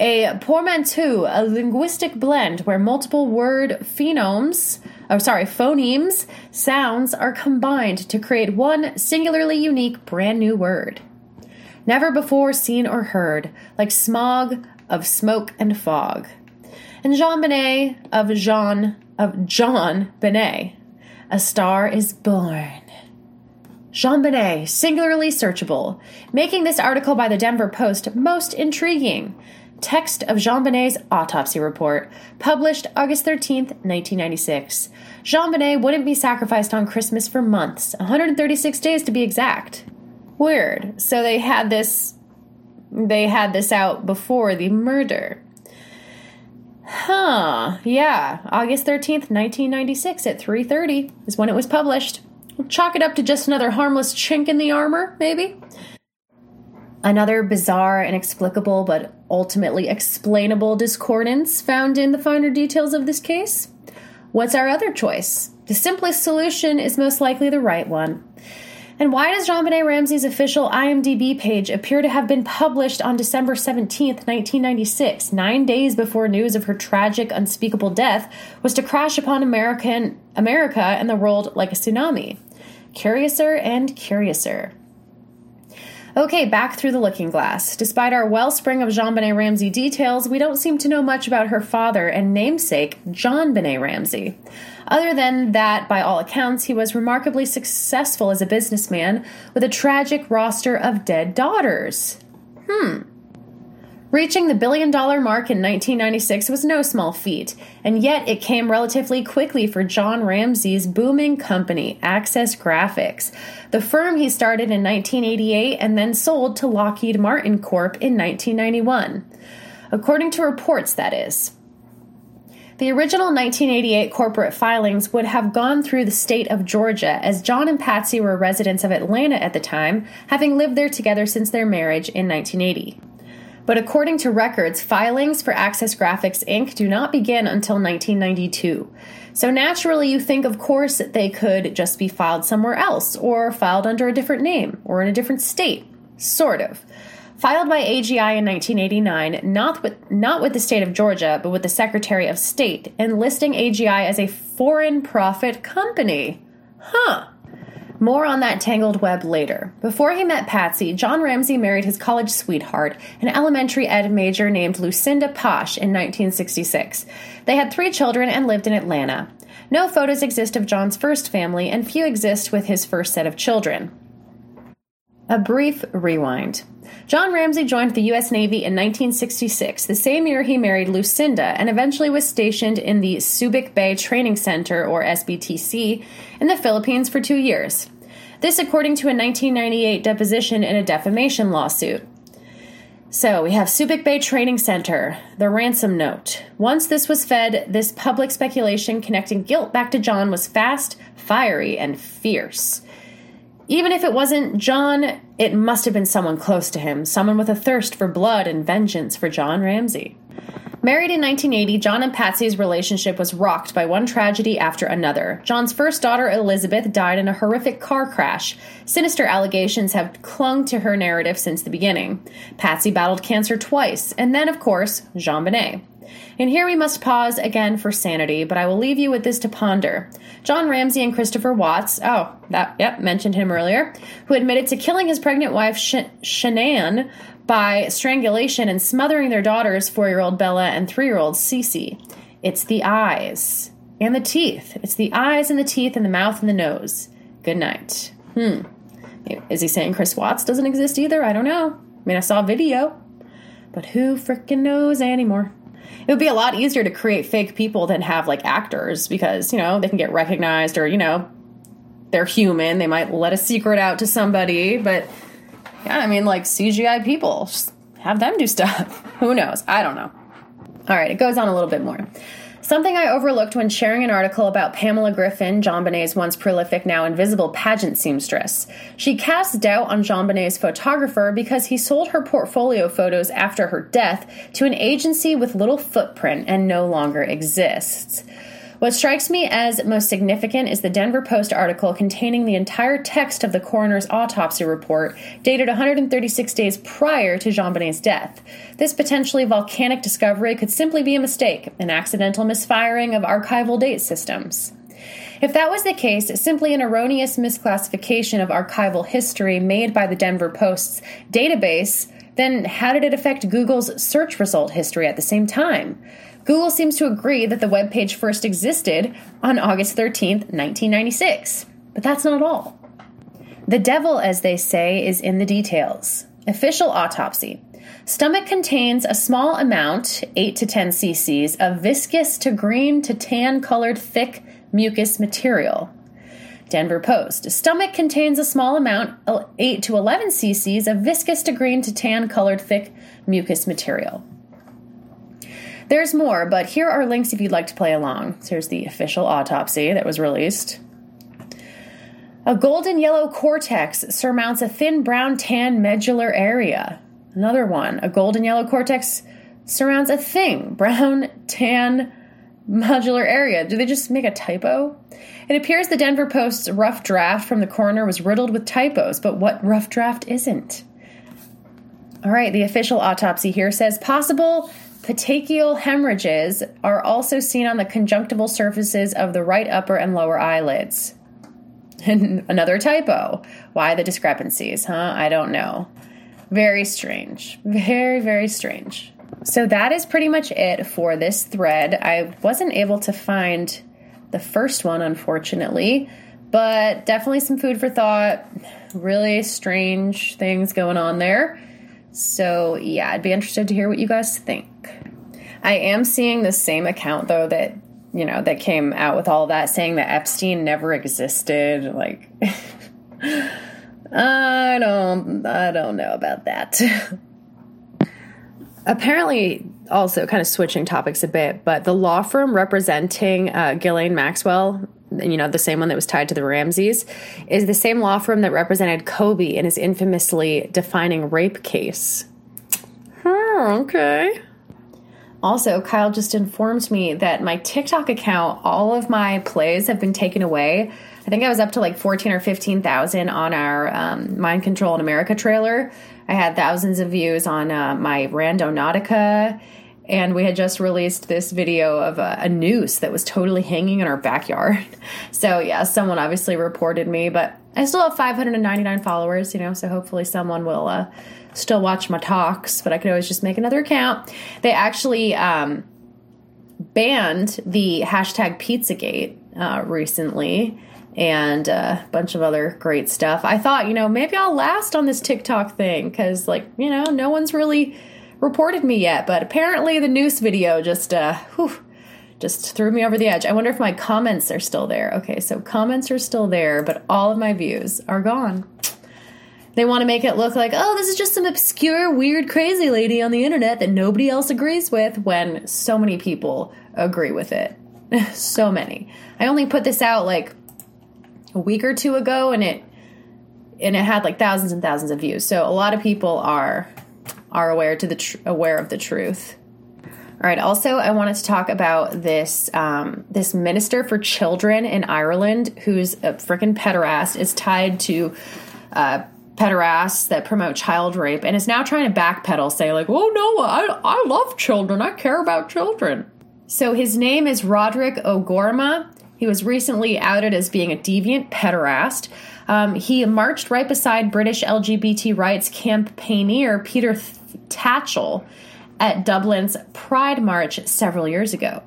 A portmanteau, a linguistic blend where multiple word phenomes oh sorry, phonemes, sounds are combined to create one singularly unique brand new word. Never before seen or heard, like smog of smoke and fog. And JonBenet of Jean of John Benet. A star is born. JonBenet, singularly searchable, making this article by the Denver Post most intriguing text of JonBenét's autopsy report, published August 13th, 1996. JonBenet wouldn't be sacrificed on Christmas for months, 136 days to be exact. Weird. So they had this they had this out before the murder. Huh. Yeah, August 13th, 1996 at 3:30 is when it was published. We'll chalk it up to just another harmless chink in the armor, maybe. Another bizarre, inexplicable, but ultimately explainable discordance found in the finer details of this case? What's our other choice? The simplest solution is most likely the right one. And why does JonBenet Ramsey's official IMDb page appear to have been published on December 17th, 1996, nine days before news of her tragic, unspeakable death was to crash upon American America and the world like a tsunami? Curiouser and curiouser. Okay, back through the looking glass. Despite our wellspring of JonBenet Ramsey details, we don't seem to know much about her father and namesake, John JonBenet Ramsey. Other than that, by all accounts, he was remarkably successful as a businessman with a tragic roster of dead daughters. Hmm. Reaching the billion dollar mark in 1996 was no small feat, and yet it came relatively quickly for John Ramsey's booming company, Access Graphics, the firm he started in 1988 and then sold to Lockheed Martin Corp in 1991. According to reports, that is. The original 1988 corporate filings would have gone through the state of Georgia, as John and Patsy were residents of Atlanta at the time, having lived there together since their marriage in 1980. But according to records, filings for Access Graphics Inc. do not begin until 1992. So naturally, you think, of course, that they could just be filed somewhere else, or filed under a different name, or in a different state. Sort of. Filed by AGI in 1989, not with, not with the state of Georgia, but with the Secretary of State, and listing AGI as a foreign profit company. Huh. More on that tangled web later. Before he met Patsy, John Ramsey married his college sweetheart, an elementary ed major named Lucinda Pasch, in 1966. They had three children and lived in Atlanta. No photos exist of John's first family, and few exist with his first set of children. A brief rewind. John Ramsey joined the U.S. Navy in 1966, the same year he married Lucinda, and eventually was stationed in the Subic Bay Training Center, or SBTC, in the Philippines for two years. This, according to a 1998 deposition in a defamation lawsuit. So we have Subic Bay Training Center, the ransom note. Once this was fed, this public speculation connecting guilt back to John was fast, fiery, and fierce. Even if it wasn't John, it must have been someone close to him, someone with a thirst for blood and vengeance for John Ramsey. Married in 1980, John and Patsy's relationship was rocked by one tragedy after another. John's first daughter, Elizabeth, died in a horrific car crash. Sinister allegations have clung to her narrative since the beginning. Patsy battled cancer twice, and then, of course, JonBenét. And here we must pause again for sanity, but I will leave you with this to ponder. John Ramsey and Christopher Watts, oh, that, yep, mentioned him earlier, who admitted to killing his pregnant wife, Sh- Shanann, by strangulation and smothering their daughters, four year old Bella and three year old Cece. It's the eyes and the teeth. It's the eyes and the teeth and the mouth and the nose. Good night. Hmm. Is he saying Chris Watts doesn't exist either? I don't know. I mean, I saw a video, but who frickin' knows anymore? It would be a lot easier to create fake people than have like actors because, you know, they can get recognized or, you know, they're human. They might let a secret out to somebody, but yeah, I mean, like CGI people, just have them do stuff. Who knows? I don't know. All right, it goes on a little bit more. Something I overlooked when sharing an article about Pamela Griffin, JonBenét's once prolific, now invisible pageant seamstress. She casts doubt on JonBenét's photographer because he sold her portfolio photos after her death to an agency with little footprint and no longer exists. What strikes me as most significant is the Denver Post article containing the entire text of the coroner's autopsy report, dated 136 days prior to JonBenét's death. This potentially volcanic discovery could simply be a mistake, an accidental misfiring of archival date systems. If that was the case, simply an erroneous misclassification of archival history made by the Denver Post's database, then how did it affect Google's search result history at the same time? Google seems to agree that the web page first existed on August 13th, 1996. But that's not all. The devil, as they say, is in the details. Official autopsy. Stomach contains a small amount, 8 to 10 cc's, of viscous to green to tan colored thick mucus material. Denver Post. Stomach contains a small amount, 8 to 11 cc's, of viscous to green to tan colored thick mucus material. There's more, but here are links if you'd like to play along. So here's the official autopsy that was released. A golden yellow cortex surmounts a thin brown tan medullary area. Another one. A golden yellow cortex surrounds a thing, brown tan medullary area. Do they just make a typo? It appears the Denver Post's rough draft from the coroner was riddled with typos, but what rough draft isn't? All right, the official autopsy here says possible Petechial hemorrhages are also seen on the conjunctival surfaces of the right upper and lower eyelids. Another typo. Why the discrepancies, huh? I don't know. Very strange. Very, very strange. So that is pretty much it for this thread. I wasn't able to find the first one, unfortunately, but definitely some food for thought. Really strange things going on there. So, yeah, I'd be interested to hear what you guys think. I am seeing the same account, though, that, you know, that came out with all that saying that Epstein never existed. Like, I don't, I don't know about that. Apparently, also kind of switching topics a bit, but the law firm representing uh, Ghislaine Maxwell, you know, the same one that was tied to the Ramseys, is the same law firm that represented Kobe in his infamously defining rape case. Okay. Also, Kyle just informed me that my TikTok account, all of my plays have been taken away. I think I was up to like 14 or 15,000 on our um, Mind Control in America trailer. I had thousands of views on uh, my Randonautica, and we had just released this video of a, a, noose that was totally hanging in our backyard. So, yeah, someone obviously reported me, but I still have 599 followers, you know, so hopefully someone will uh, still watch my talks, but I could always just make another account. They actually um, banned the hashtag Pizzagate uh, recently and a bunch of other great stuff. I thought, you know, maybe I'll last on this TikTok thing because, like, you know, no one's really reported me yet. But apparently, the noose video just, uh, whew, just threw me over the edge. I wonder if my comments are still there. Okay, so comments are still there, but all of my views are gone. They want to make it look like, oh, this is just some obscure, weird, crazy lady on the internet that nobody else agrees with when so many people agree with it. so many. I only put this out like a week or two ago, and it and it had like thousands and thousands of views. So a lot of people are are aware to the tr- aware of the truth. All right. Also, I wanted to talk about this um, this minister for children in Ireland, who's a freaking pederast, is tied to uh, pederasts that promote child rape, and is now trying to backpedal, say like, "Oh no, I I love children. I care about children." So his name is Roderic O'Gorman, he was recently outed as being a deviant pederast. Um, he marched right beside British LGBT rights campaigner Peter Tatchell at Dublin's Pride March several years ago.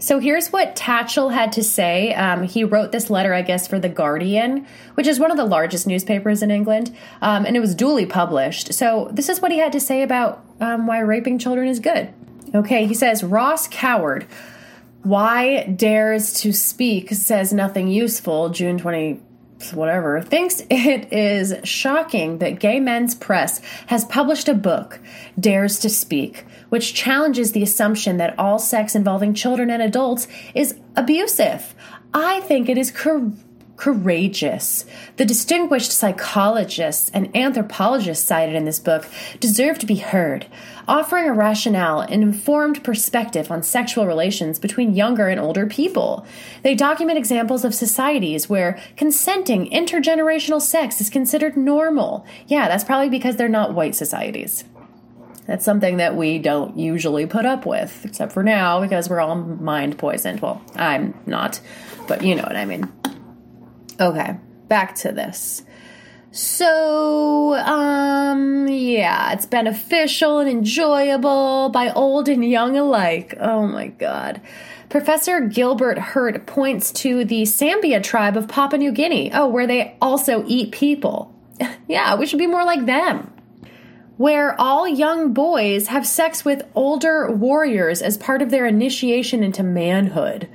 So here's what Tatchell had to say. Um, he wrote this letter, I guess, for The Guardian, which is one of the largest newspapers in England, um, and it was duly published. So this is what he had to say about um, why raping children is good. Okay, he says Ross Coward why dares to speak says nothing useful, June 20 whatever, thinks it is shocking that Gay Men's Press has published a book, Dares to Speak, which challenges the assumption that all sex involving children and adults is abusive. I think it is cor- courageous. The distinguished psychologists and anthropologists cited in this book deserve to be heard, offering a rationale and informed perspective on sexual relations between younger and older people. They document examples of societies where consenting intergenerational sex is considered normal. Yeah, that's probably because they're not white societies. That's something that we don't usually put up with, except for now because we're all mind poisoned. Well, I'm not, but you know what I mean. Okay, back to this. So, um, yeah, it's beneficial and enjoyable by old and young alike. Oh my god. Professor Gilbert Herdt points to the Sambia tribe of Papua New Guinea. Oh, where they also eat people. yeah, we should be more like them. Where all young boys have sex with older warriors as part of their initiation into manhood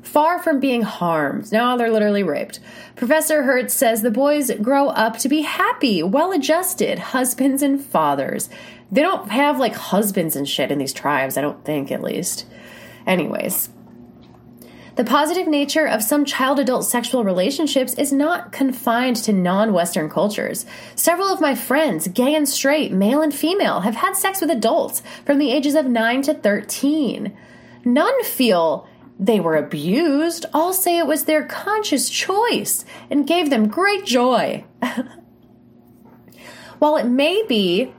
far from being harmed. Now they're literally raped. Professor Herdt says the boys grow up to be happy, well adjusted husbands and fathers. They don't have like husbands and shit in these tribes, I don't think, at least. Anyways. The positive nature of some child adult sexual relationships is not confined to non Western cultures. Several of my friends, gay and straight, male and female, have had sex with adults from the ages of 9 to 13. None feel they were abused, all say it was their conscious choice and gave them great joy. While it may be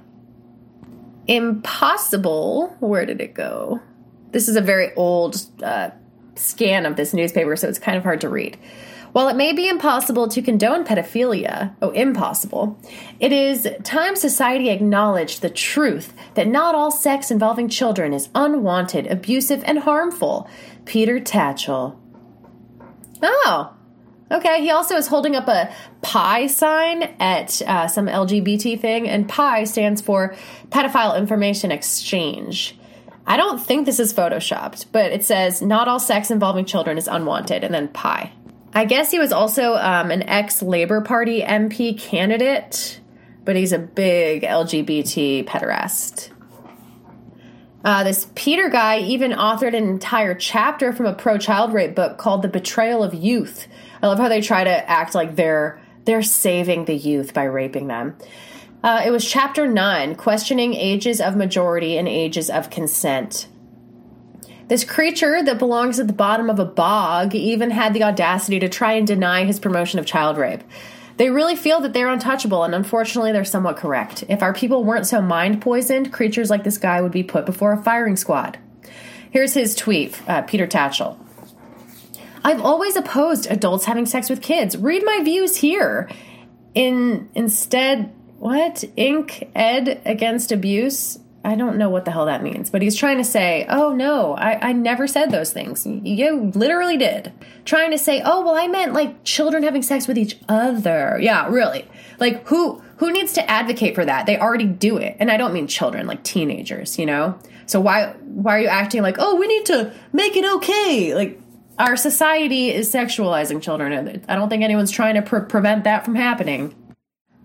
impossible, where did it go? This is a very old uh, scan of this newspaper, so it's kind of hard to read. While it may be impossible to condone pedophilia, oh, impossible, it is time society acknowledged the truth that not all sex involving children is unwanted, abusive, and harmful. Peter Tatchell. Oh, Okay, he also is holding up a PI sign at uh, some LGBT thing, and PI stands for Pedophile Information Exchange. I don't think this is photoshopped, but it says not all sex involving children is unwanted, and then PI. I guess he was also um, an ex Labor Party MP candidate, but he's a big LGBT pederast. Uh, this Peter guy even authored an entire chapter from a pro child rape book called The Betrayal of Youth. I love how they try to act like they're they're saving the youth by raping them. Uh, it was chapter nine, questioning ages of majority and ages of consent. This creature that belongs at the bottom of a bog even had the audacity to try and deny his promotion of child rape. They really feel that they're untouchable, and unfortunately, they're somewhat correct. If our people weren't so mind poisoned, creatures like this guy would be put before a firing squad. Here's his tweet, uh, Peter Tatchell. I've always opposed adults having sex with kids. Read my views here. In instead, what? Inc. Ed against abuse. I don't know what the hell that means, but he's trying to say, oh no, I, I never said those things. You literally did. Trying to say, oh well, I meant like children having sex with each other. Yeah, really. Like who who needs to advocate for that? They already do it, and I don't mean children, like teenagers. You know. So why why are you acting like, oh, we need to make it okay? Like our society is sexualizing children. I don't think anyone's trying to pre- prevent that from happening.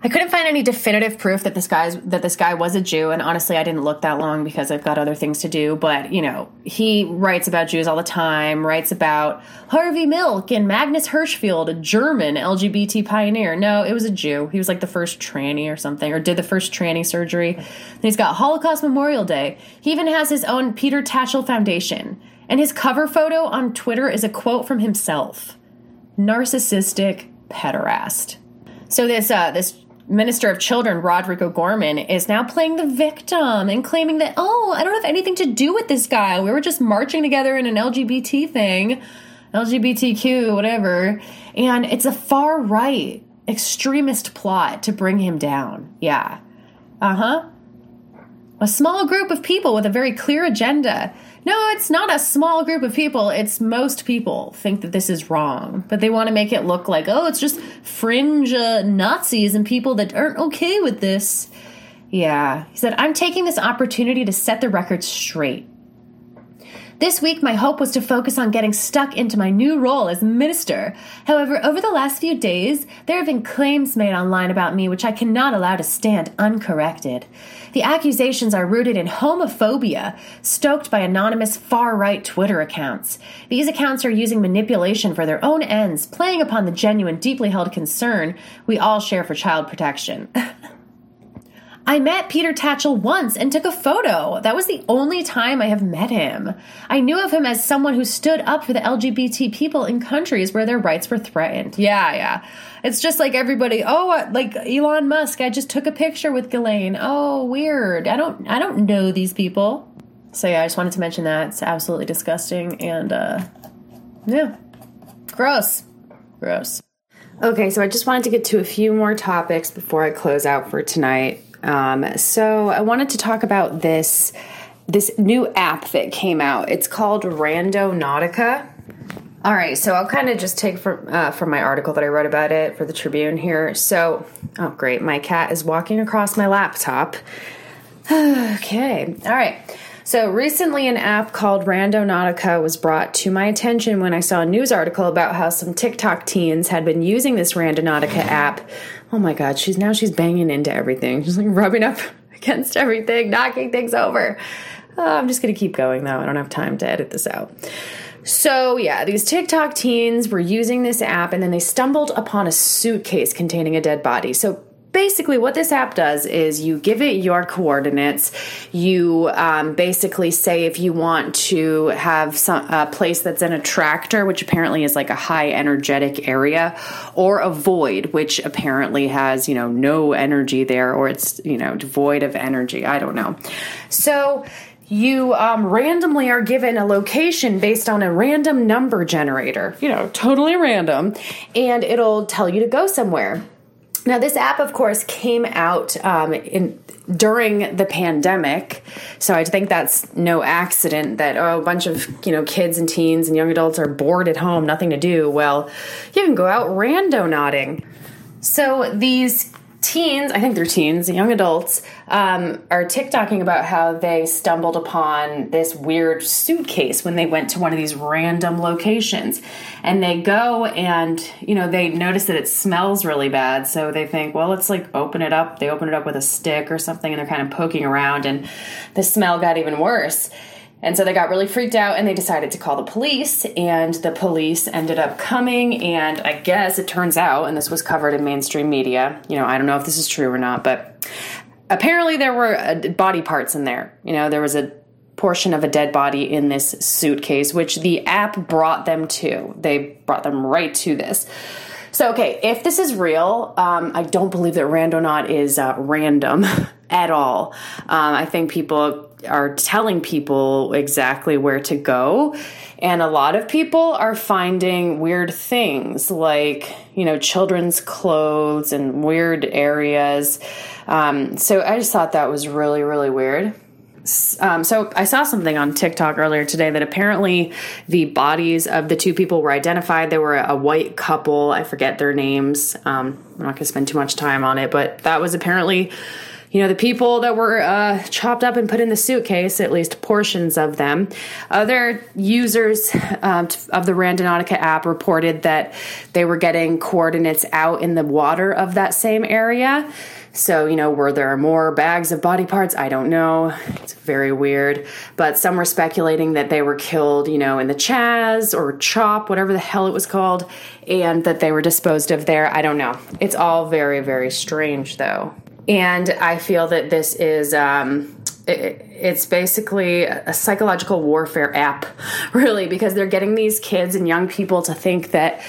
I couldn't find any definitive proof that this guy's that this guy was a Jew, and honestly, I didn't look that long because I've got other things to do. But you know, he writes about Jews all the time. Writes about Harvey Milk and Magnus Hirschfeld, a German LGBT pioneer. No, it was a Jew. He was like the first tranny or something, or did the first tranny surgery. He's got Holocaust Memorial Day. He even has his own Peter Tatchell Foundation, and his cover photo on Twitter is a quote from himself: "Narcissistic pederast." So this uh, this Minister of Children, Roderic O'Gorman, is now playing the victim and claiming that, oh, I don't have anything to do with this guy. We were just marching together in an LGBT thing, LGBTQ, whatever. And it's a far right extremist plot to bring him down. Yeah. Uh huh. A small group of people with a very clear agenda no, it's not a small group of people. It's most people think that this is wrong, but they want to make it look like, oh, it's just fringe uh, Nazis and people that aren't okay with this. Yeah. He said, I'm taking this opportunity to set the record straight. This week, my hope was to focus on getting stuck into my new role as minister. However, over the last few days, there have been claims made online about me which I cannot allow to stand uncorrected. The accusations are rooted in homophobia, stoked by anonymous far right Twitter accounts. These accounts are using manipulation for their own ends, playing upon the genuine, deeply held concern we all share for child protection. I met Peter Tatchell once and took a photo. That was the only time I have met him. I knew of him as someone who stood up for the LGBT people in countries where their rights were threatened. Yeah, yeah. It's just like everybody, oh, like Elon Musk, I just took a picture with Ghislaine. Oh, weird. I don't I don't know these people. So yeah, I just wanted to mention that. It's absolutely disgusting and uh yeah. Gross. Gross. Okay, so I just wanted to get to a few more topics before I close out for tonight. Um, so I wanted to talk about this this new app that came out. It's called Randonautica. All right, so I'll kind of just take from uh, from my article that I wrote about it for the Tribune here. So, oh great, my cat is walking across my laptop. okay, all right. So recently, an app called Randonautica was brought to my attention when I saw a news article about how some TikTok teens had been using this Randonautica app. Oh my God, she's now she's banging into everything. She's like rubbing up against everything, knocking things over. Uh, I'm just gonna keep going though. I don't have time to edit this out. So, yeah, these TikTok teens were using this app and then they stumbled upon a suitcase containing a dead body. So, basically what this app does is you give it your coordinates. You um, basically say if you want to have some a place that's an attractor which apparently is like a high energetic area or a void which apparently has you know no energy there or it's you know devoid of energy. I don't know. So you um, randomly are given a location based on a random number generator, you know, totally random, and it'll tell you to go somewhere. Now, this app, of course, came out um, in during the pandemic. So I think that's no accident that oh, a bunch of you know kids and teens and young adults are bored at home, nothing to do. Well, you can go out randonauting. So these teens, I think they're teens, young adults, um, are TikToking about how they stumbled upon this weird suitcase when they went to one of these random locations. And they go and, you know, they notice that it smells really bad. So they think, well, let's like open it up. They open it up with a stick or something and they're kind of poking around, and the smell got even worse. And so they got really freaked out and they decided to call the police. And the police ended up coming. And I guess it turns out, and this was covered in mainstream media, you know, I don't know if this is true or not, but apparently there were uh, body parts in there. You know, there was a portion of a dead body in this suitcase, which the app brought them to. They brought them right to this. So, okay, if this is real, um, I don't believe that Randonaut is uh, random at all. Um, I think people are telling people exactly where to go. And a lot of people are finding weird things like, you know, children's clothes and weird areas. Um, so I just thought that was really, really weird. Um, so I saw something on TikTok earlier today that apparently the bodies of the two people were identified. They were a white couple. I forget their names. Um, I'm not going to spend too much time on it, but that was apparently you know, the people that were uh, chopped up and put in the suitcase, at least portions of them. Other users um, of the Randonautica app reported that they were getting coordinates out in the water of that same area. So, you know, were there more bags of body parts? I don't know. It's very weird. But some were speculating that they were killed, you know, in the Chaz or Chop, whatever the hell it was called, and that they were disposed of there. I don't know. It's all very, very strange, though. And I feel that this is. Um, it's basically a psychological warfare app, really, because they're getting these kids and young people to think that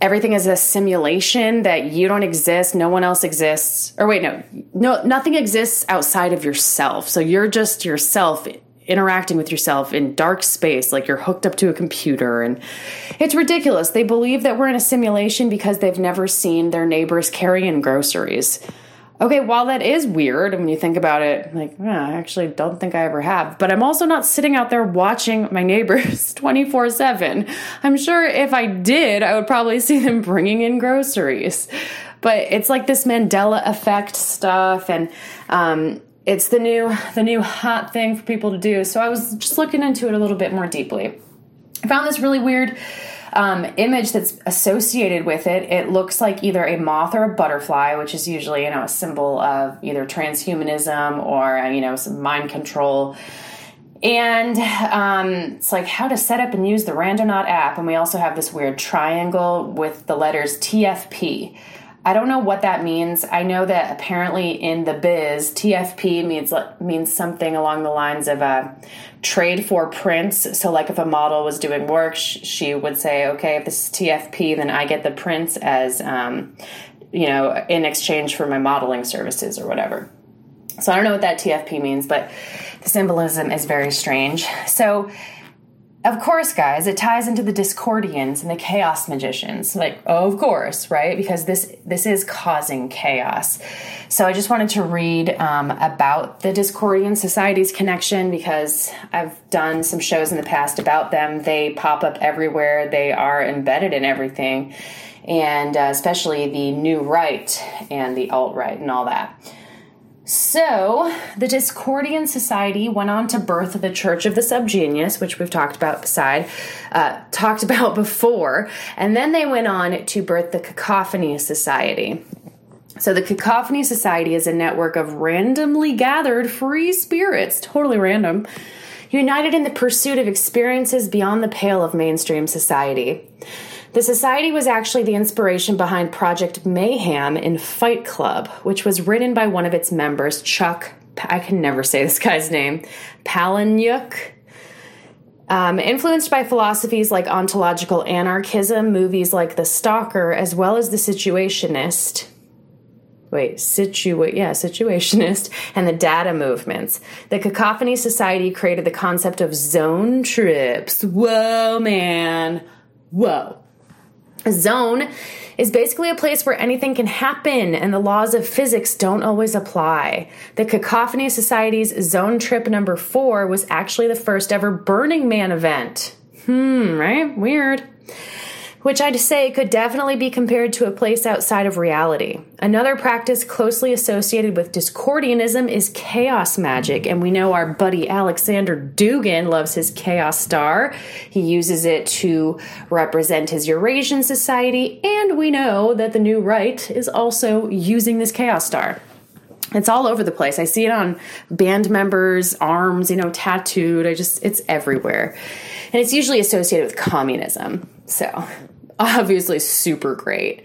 everything is a simulation that you don't exist no one else exists or wait no no nothing exists outside of yourself. So you're just yourself interacting with yourself in dark space like you're hooked up to a computer. And it's ridiculous. They believe that we're in a simulation because they've never seen their neighbors carrying groceries Okay, while that is weird, when you think about it, like, I actually don't think I ever have, but I'm also not sitting out there watching my neighbors 24 7. I'm sure if I did, I would probably see them bringing in groceries. But it's like this Mandela effect stuff, and um, it's the new the new hot thing for people to do. So I was just looking into it a little bit more deeply. I found this really weird um, image that's associated with it, it looks like either a moth or a butterfly, which is usually you know a symbol of either transhumanism or uh, you know some mind control. And um, it's like how to set up and use the Randonaut app, and we also have this weird triangle with the letters TFP. I don't know what that means. I know that apparently in the biz, TFP means means something along the lines of a trade for prints. So, like if a model was doing work, she would say, "Okay, if this is TFP, then I get the prints as, um, you know, in exchange for my modeling services or whatever." So I don't know what that TFP means, but the symbolism is very strange. So of course, guys, it ties into the Discordians and the Chaos Magicians. Like, of course, right? Because this this is causing chaos. So I just wanted to read um, about the Discordian Society's connection because I've done some shows in the past about them. They pop up everywhere. They are embedded in everything, and uh, especially the New Right and the Alt Right and all that. So, the Discordian Society went on to birth the Church of the Subgenius, which we've talked about beside, uh, talked about before, and then they went on to birth the Cacophony Society. So, the Cacophony Society is a network of randomly gathered free spirits, totally random, united in the pursuit of experiences beyond the pale of mainstream society. The society was actually the inspiration behind Project Mayhem in Fight Club, which was written by one of its members, Chuck, I can never say this guy's name, Palahniuk. Um, influenced by philosophies like ontological anarchism, movies like The Stalker, as well as The Situationist. Wait, situa- yeah, situationist and the Dada movements. The Cacophony Society created the concept of zone trips. Whoa, man. Whoa. A zone is basically a place where anything can happen and the laws of physics don't always apply. The Cacophony Society's Zone Trip number four was actually the first ever Burning Man event. Hmm, right? Weird which I'd say could definitely be compared to a place outside of reality. Another practice closely associated with Discordianism is chaos magic, and we know our buddy Alexander Dugin loves his chaos star. He uses it to represent his Eurasian society, and we know that the new right is also using this chaos star. It's all over the place. I see it on band members' arms, you know, tattooed. I just, it's everywhere. And it's usually associated with communism. So obviously super great.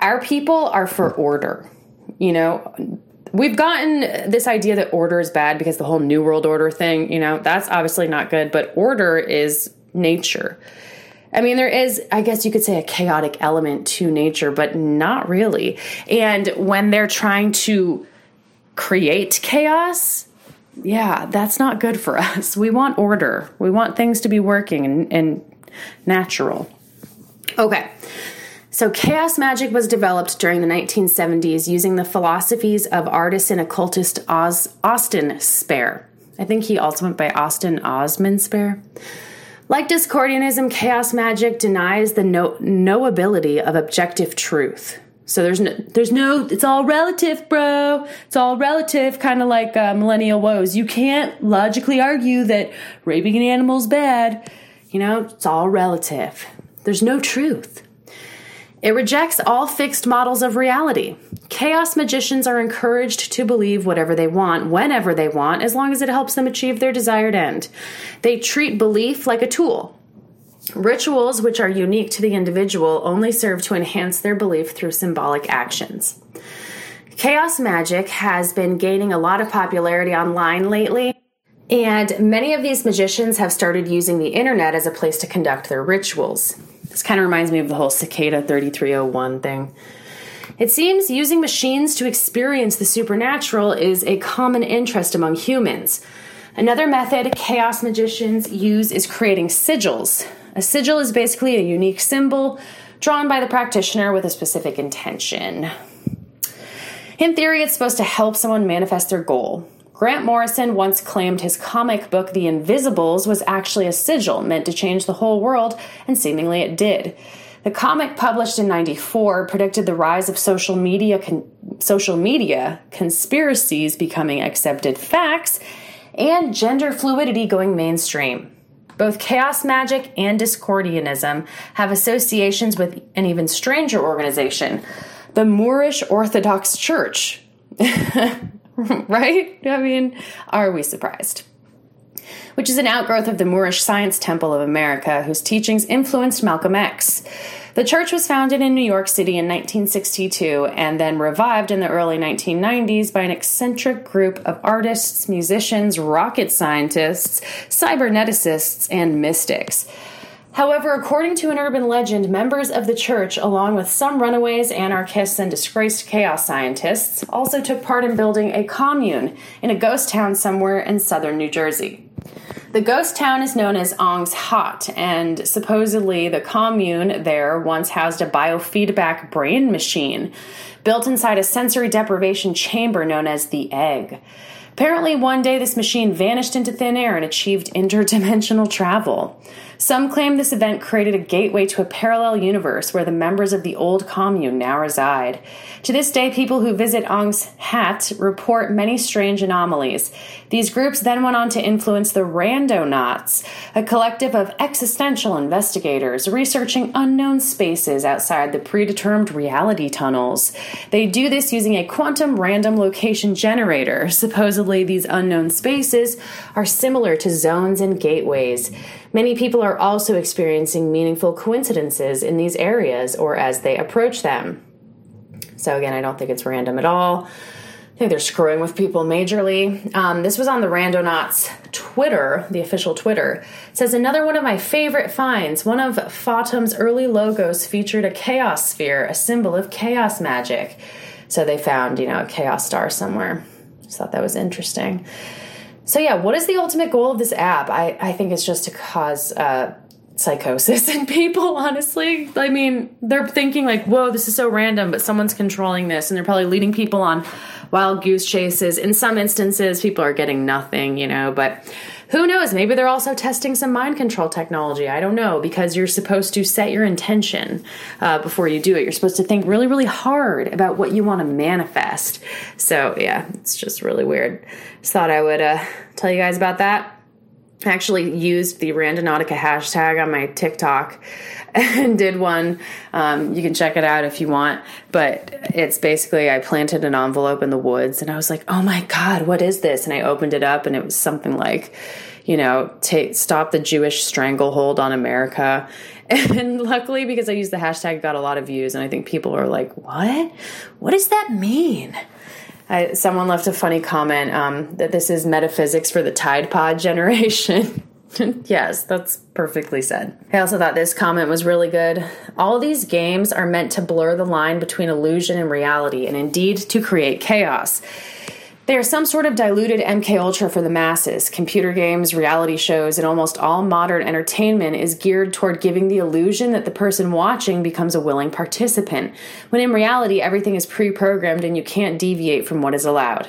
Our people are for order. You know, we've gotten this idea that order is bad because the whole New World Order thing, you know, that's obviously not good, but order is nature. I mean, there is, I guess you could say, a chaotic element to nature, but not really. And when they're trying to create chaos, yeah, that's not good for us. We want order, we want things to be working and, and natural. Okay. So, chaos magic was developed during the 1970s using the philosophies of artist and occultist Oz, Austin Spare. I think he also went by Austin Osman Spare. Like Discordianism, chaos magic denies the no- knowability of objective truth. So there's no, there's no, it's all relative, bro. It's all relative, kind of like uh, millennial woes. You can't logically argue that raping an animal is bad. You know, it's all relative. There's no truth. It rejects all fixed models of reality. Chaos magicians are encouraged to believe whatever they want, whenever they want, as long as it helps them achieve their desired end. They treat belief like a tool. Rituals, which are unique to the individual, only serve to enhance their belief through symbolic actions. Chaos magic has been gaining a lot of popularity online lately. And many of these magicians have started using the internet as a place to conduct their rituals. This kind of reminds me of the whole cicada 3301 thing. It seems using machines to experience the supernatural is a common interest among humans. Another method chaos magicians use is creating sigils. A sigil is basically a unique symbol drawn by the practitioner with a specific intention. In theory, it's supposed to help someone manifest their goal. Grant Morrison once claimed his comic book The Invisibles was actually a sigil meant to change the whole world, and seemingly it did. The comic published in 94 predicted the rise of social media con- social media conspiracies becoming accepted facts and gender fluidity going mainstream. Both chaos magic and discordianism have associations with an even stranger organization, the Moorish Orthodox Church. right? I mean, are we surprised? Which is an outgrowth of the Moorish Science Temple of America, whose teachings influenced Malcolm X. The church was founded in New York City in 1962 and then revived in the early 1990s by an eccentric group of artists, musicians, rocket scientists, cyberneticists, and mystics. However, according to an urban legend, members of the church, along with some runaways, anarchists, and disgraced chaos scientists, also took part in building a commune in a ghost town somewhere in southern New Jersey. The ghost town is known as Ong's Hat, and supposedly the commune there once housed a biofeedback brain machine built inside a sensory deprivation chamber known as the Egg. Apparently, one day this machine vanished into thin air and achieved interdimensional travel. Some claim this event created a gateway to a parallel universe where the members of the old commune now reside. To this day, people who visit Ong's Hat report many strange anomalies. These groups then went on to influence the Randonauts, a collective of existential investigators researching unknown spaces outside the predetermined reality tunnels. They do this using a quantum random location generator. Supposedly, these unknown spaces are similar to zones and gateways. Many people are also experiencing meaningful coincidences in these areas or as they approach them. So, again, I don't think it's random at all. I think they're screwing with people majorly. Um, this was on the Randonauts Twitter, the official Twitter. It says another one of my favorite finds. One of Fatum's early logos featured a chaos sphere, a symbol of chaos magic. So they found, you know, a chaos star somewhere. Just thought that was interesting. So yeah, what is the ultimate goal of this app? I, I think it's just to cause uh, psychosis in people, honestly. I mean, they're thinking, like, whoa, this is so random, but someone's controlling this, and they're probably leading people on wild goose chases. In some instances, people are getting nothing, you know, but who knows? Maybe they're also testing some mind control technology. I don't know because you're supposed to set your intention uh, before you do it. You're supposed to think really, really hard about what you want to manifest. So, yeah, it's just really weird. Just thought I would uh, tell you guys about that. I actually used the Randonautica hashtag on my TikTok and did one. Um, you can check it out if you want, but it's basically I planted an envelope in the woods and I was like, oh my God, what is this? And I opened it up and it was something like, you know, take, stop the Jewish stranglehold on America. And luckily, because I used the hashtag, got a lot of views. And I think people are like, what? What does that mean? I, someone left a funny comment um, that this is metaphysics for the Tide Pod generation. yes, that's perfectly said. I also thought this comment was really good. All these games are meant to blur the line between illusion and reality, and indeed to create chaos. They are some sort of diluted MK Ultra for the masses. Computer games, reality shows, and almost all modern entertainment is geared toward giving the illusion that the person watching becomes a willing participant, when in reality everything is pre-programmed and you can't deviate from what is allowed.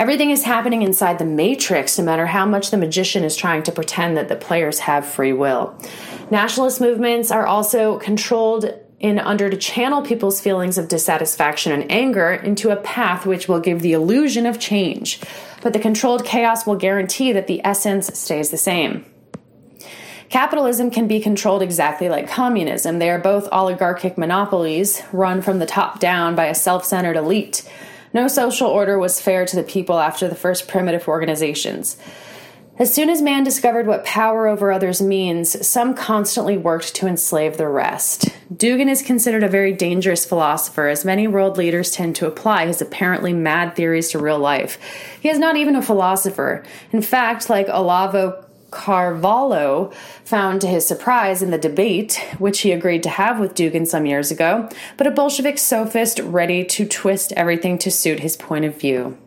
Everything is happening inside the matrix, no matter how much the magician is trying to pretend that the players have free will. Nationalist movements are also controlled in under to channel people's feelings of dissatisfaction and anger into a path which will give the illusion of change. But the controlled chaos will guarantee that the essence stays the same. Capitalism can be controlled exactly like communism. They are both oligarchic monopolies run from the top down by a self centered elite. No social order was fair to the people after the first primitive organizations. As soon as man discovered what power over others means, some constantly worked to enslave the rest. Dugin is considered a very dangerous philosopher, as many world leaders tend to apply his apparently mad theories to real life. He is not even a philosopher. In fact, like Olavo Carvalho found to his surprise in the debate, which he agreed to have with Dugin some years ago, but a Bolshevik sophist ready to twist everything to suit his point of view.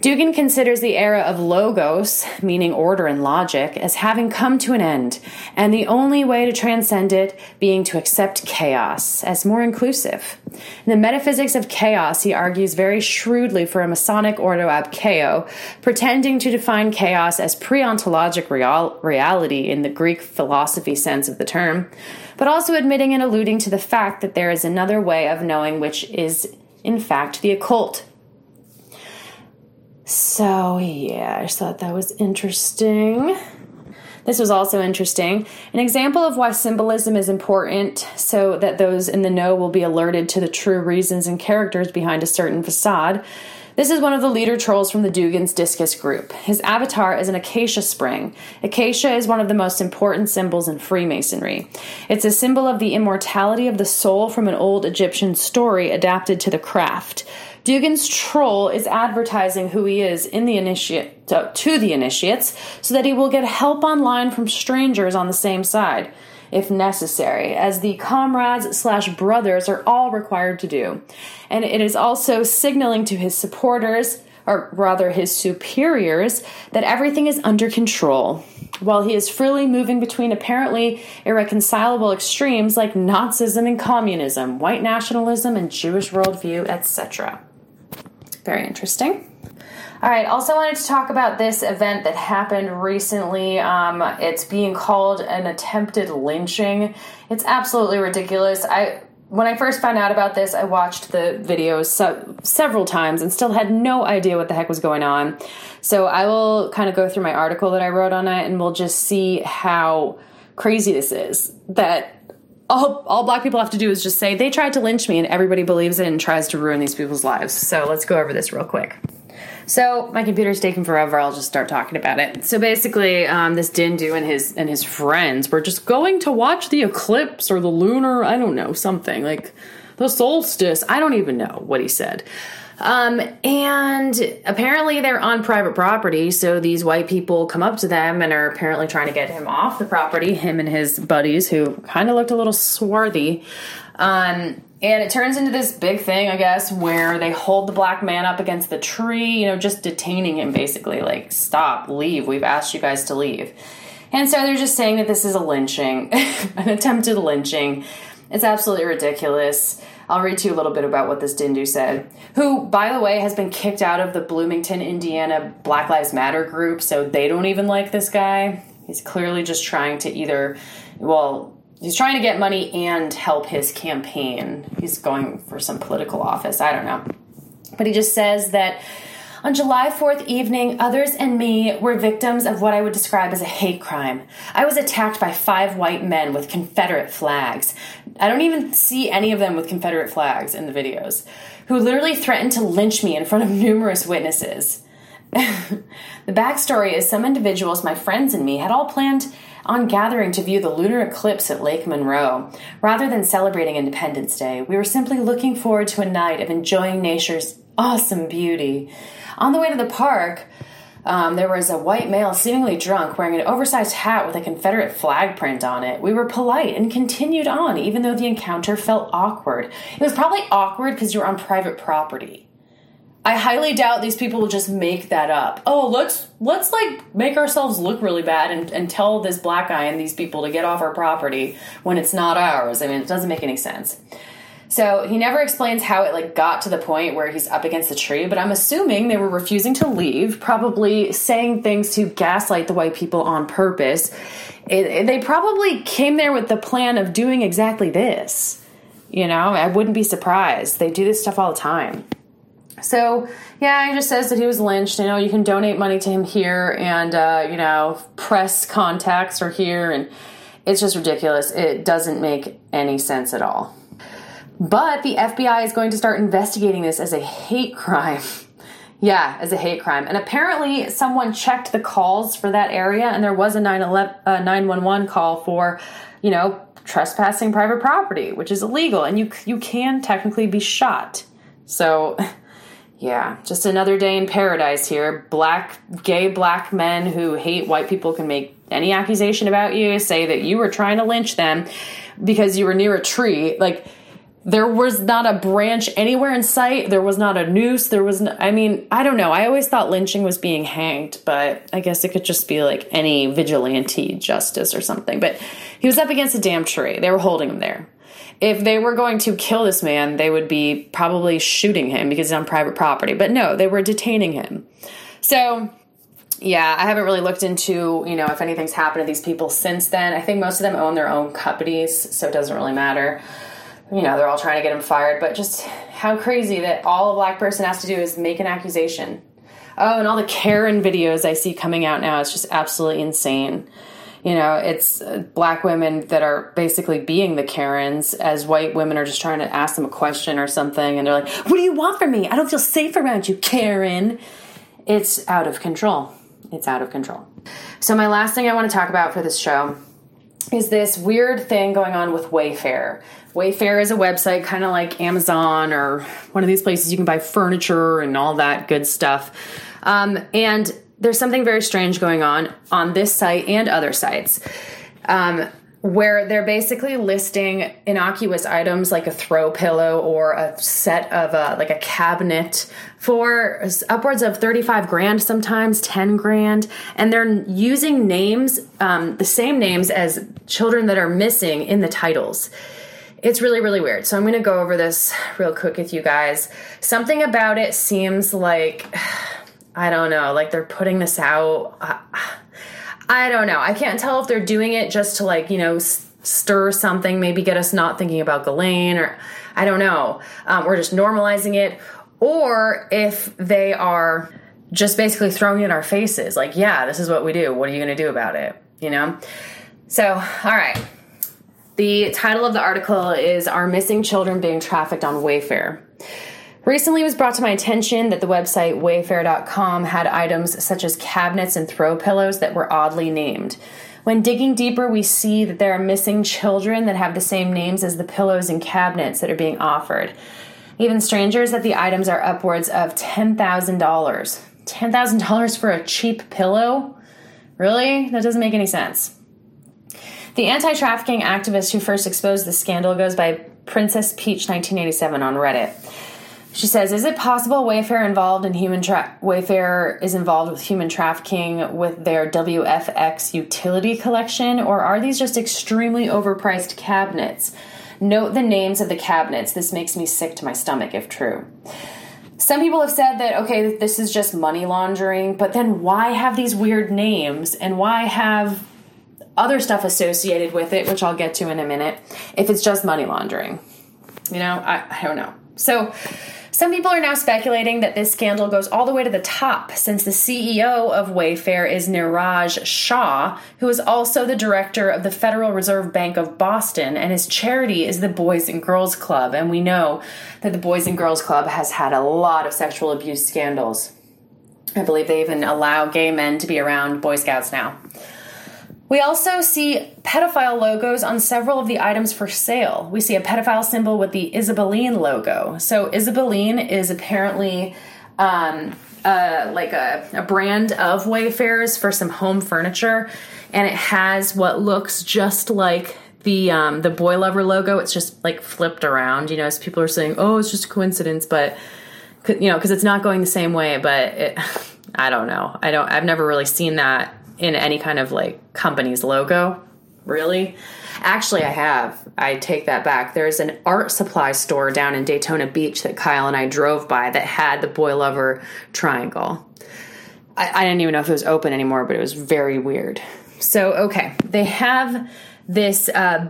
Dugin considers the era of logos, meaning order and logic, as having come to an end, and the only way to transcend it being to accept chaos as more inclusive. In the metaphysics of chaos, he argues very shrewdly for a Masonic ordo ab chao, pretending to define chaos as pre-ontologic real- reality in the Greek philosophy sense of the term, but also admitting and alluding to the fact that there is another way of knowing which is, in fact, the occult. So, yeah, I just thought that was interesting. This was also interesting. An example of why symbolism is important so that those in the know will be alerted to the true reasons and characters behind a certain facade. This is one of the leader trolls from the Dugin's Disqus group. His avatar is an acacia spring. Acacia is one of the most important symbols in Freemasonry. It's a symbol of the immortality of the soul from an old Egyptian story adapted to the craft. Dugin's troll is advertising who he is in the initiate uh, to the initiates so that he will get help online from strangers on the same side if necessary, as the comrades slash brothers are all required to do. And it is also signaling to his supporters, or rather his superiors, that everything is under control. While he is freely moving between apparently irreconcilable extremes like Nazism and communism, white nationalism and Jewish worldview, etc. Very interesting. All right, also wanted to talk about this event that happened recently. Um, it's being called an attempted lynching. It's absolutely ridiculous. I when I first found out about this, I watched the videos so, several times and still had no idea what the heck was going on. So I will kind of go through my article that I wrote on it and we'll just see how crazy this is. That all, all black people have to do is just say they tried to lynch me and everybody believes it and tries to ruin these people's lives. So let's go over this real quick. So my computer's taking forever. I'll just start talking about it. So basically, um, this Dindu and his and his friends were just going to watch the eclipse or the lunar, I don't know, something like the solstice. I don't even know what he said. Um, and apparently they're on private property, so these white people come up to them and are apparently trying to get him off the property, him and his buddies, who kind of looked a little swarthy. Um, and it turns into this big thing, I guess, where they hold the black man up against the tree, you know, just detaining him basically, like, stop, leave, we've asked you guys to leave. And so they're just saying that this is a lynching, an attempted lynching. It's absolutely ridiculous. I'll read to you a little bit about what this Dindu said, who, by the way, has been kicked out of the Bloomington, Indiana Black Lives Matter group, so they don't even like this guy. He's clearly just trying to either, well, he's trying to get money and help his campaign. He's going for some political office. I don't know. But he just says that on July 4th evening, others and me were victims of what I would describe as a hate crime. I was attacked by five white men with Confederate flags. I don't even see any of them with Confederate flags in the videos, who literally threatened to lynch me in front of numerous witnesses. the backstory is some individuals, my friends and me, had all planned on gathering to view the lunar eclipse at Lake Monroe. Rather than celebrating Independence Day, we were simply looking forward to a night of enjoying nature's awesome beauty. On the way to the park, um, there was a white male, seemingly drunk, wearing an oversized hat with a Confederate flag print on it. We were polite and continued on, even though the encounter felt awkward. It was probably awkward because you're on private property. I highly doubt these people will just make that up. Oh, let's let's like make ourselves look really bad and, and tell this black guy and these people to get off our property when it's not ours. I mean, it doesn't make any sense. So he never explains how it like got to the point where he's up against the tree, but I'm assuming they were refusing to leave, probably saying things to gaslight the white people on purpose. It, it, they probably came there with the plan of doing exactly this. You know, I wouldn't be surprised. They do this stuff all the time. So, yeah, he just says that he was lynched. You know, you can donate money to him here, and, uh, you know, press contacts are here, and it's just ridiculous. It doesn't make any sense at all. But the FBI is going to start investigating this as a hate crime. yeah, as a hate crime. And apparently, someone checked the calls for that area, and there was a 911 uh, call for, you know, trespassing private property, which is illegal, and you you can technically be shot. So, yeah, just another day in paradise here. Black, gay black men who hate white people can make any accusation about you, say that you were trying to lynch them because you were near a tree. Like, there was not a branch anywhere in sight. There was not a noose. There was, no, I mean, I don't know. I always thought lynching was being hanged, but I guess it could just be like any vigilante justice or something. But he was up against a damn tree. They were holding him there. If they were going to kill this man, they would be probably shooting him because he's on private property. But no, they were detaining him. So yeah, I haven't really looked into, you know, if anything's happened to these people since then. I think most of them own their own companies, so it doesn't really matter you know, they're all trying to get him fired, but just how crazy that all a black person has to do is make an accusation. Oh, and all the Karen videos I see coming out now, it's just absolutely insane. You know, it's uh, black women that are basically being the Karens as white women are just trying to ask them a question or something, and they're like, What do you want from me? I don't feel safe around you, Karen. It's out of control. It's out of control. So, my last thing I want to talk about for this show is this weird thing going on with Wayfair. Wayfair is a website kind of like Amazon or one of these places you can buy furniture and all that good stuff. Um, and there's something very strange going on on this site and other sites. Um, where they're basically listing innocuous items like a throw pillow or a set of a, like a cabinet for upwards of 35 grand sometimes 10 grand and they're using names um, the same names as children that are missing in the titles it's really, really weird. So I'm going to go over this real quick with you guys. Something about it seems like, I don't know, like they're putting this out. I, don't know. I can't tell if they're doing it just to, like, you know, stir something, maybe get us not thinking about Ghislaine, or I don't know. Um, or just normalizing it. Or if they are just basically throwing it in our faces, like, yeah, this is what we do. What are you going to do about it? You know? So, all right. The title of the article is Are Missing Children Being Trafficked on Wayfair? Recently, it was brought to my attention that the website wayfair.com had items such as cabinets and throw pillows that were oddly named. When digging deeper, we see that there are missing children that have the same names as the pillows and cabinets that are being offered. Even stranger is that the items are upwards of $10,000. $10,000 for a cheap pillow? Really? That doesn't make any sense. The anti trafficking activist who first exposed the scandal goes by Princess Peach 1987 on Reddit. She says, "Is it possible Wayfair involved in human tra- Wayfair is involved with human trafficking with their WFX utility collection, or are these just extremely overpriced cabinets? Note the names of the cabinets. This makes me sick to my stomach if true." Some people have said that okay, this is just money laundering, but then why have these weird names and why have other stuff associated with it, which I'll get to in a minute, if it's just money laundering? You know, I, I don't know. So, some people are now speculating that this scandal goes all the way to the top since the CEO of Wayfair is Niraj Shah, who is also the director of the Federal Reserve Bank of Boston, and his charity is the Boys and Girls Club. And we know that the Boys and Girls Club has had a lot of sexual abuse scandals. I believe they even allow gay men to be around Boy Scouts now. We also see pedophile logos on several of the items for sale. We see a pedophile symbol with the Isabelline logo. So, Isabelline is apparently um, uh, like a, a brand of Wayfarers for some home furniture, and it has what looks just like the um, the boy lover logo. It's just like flipped around, you know, as people are saying, "Oh, it's just a coincidence," but you know, because it's not going the same way. But it, I don't know. I don't. I've never really seen that in any kind of like company's logo. Really? Actually, I have. I take that back. There's an art supply store down in Daytona Beach that Kyle and I drove by that had the Boy Lover triangle. I, I didn't even know if it was open anymore, but it was very weird. So, okay, they have this uh,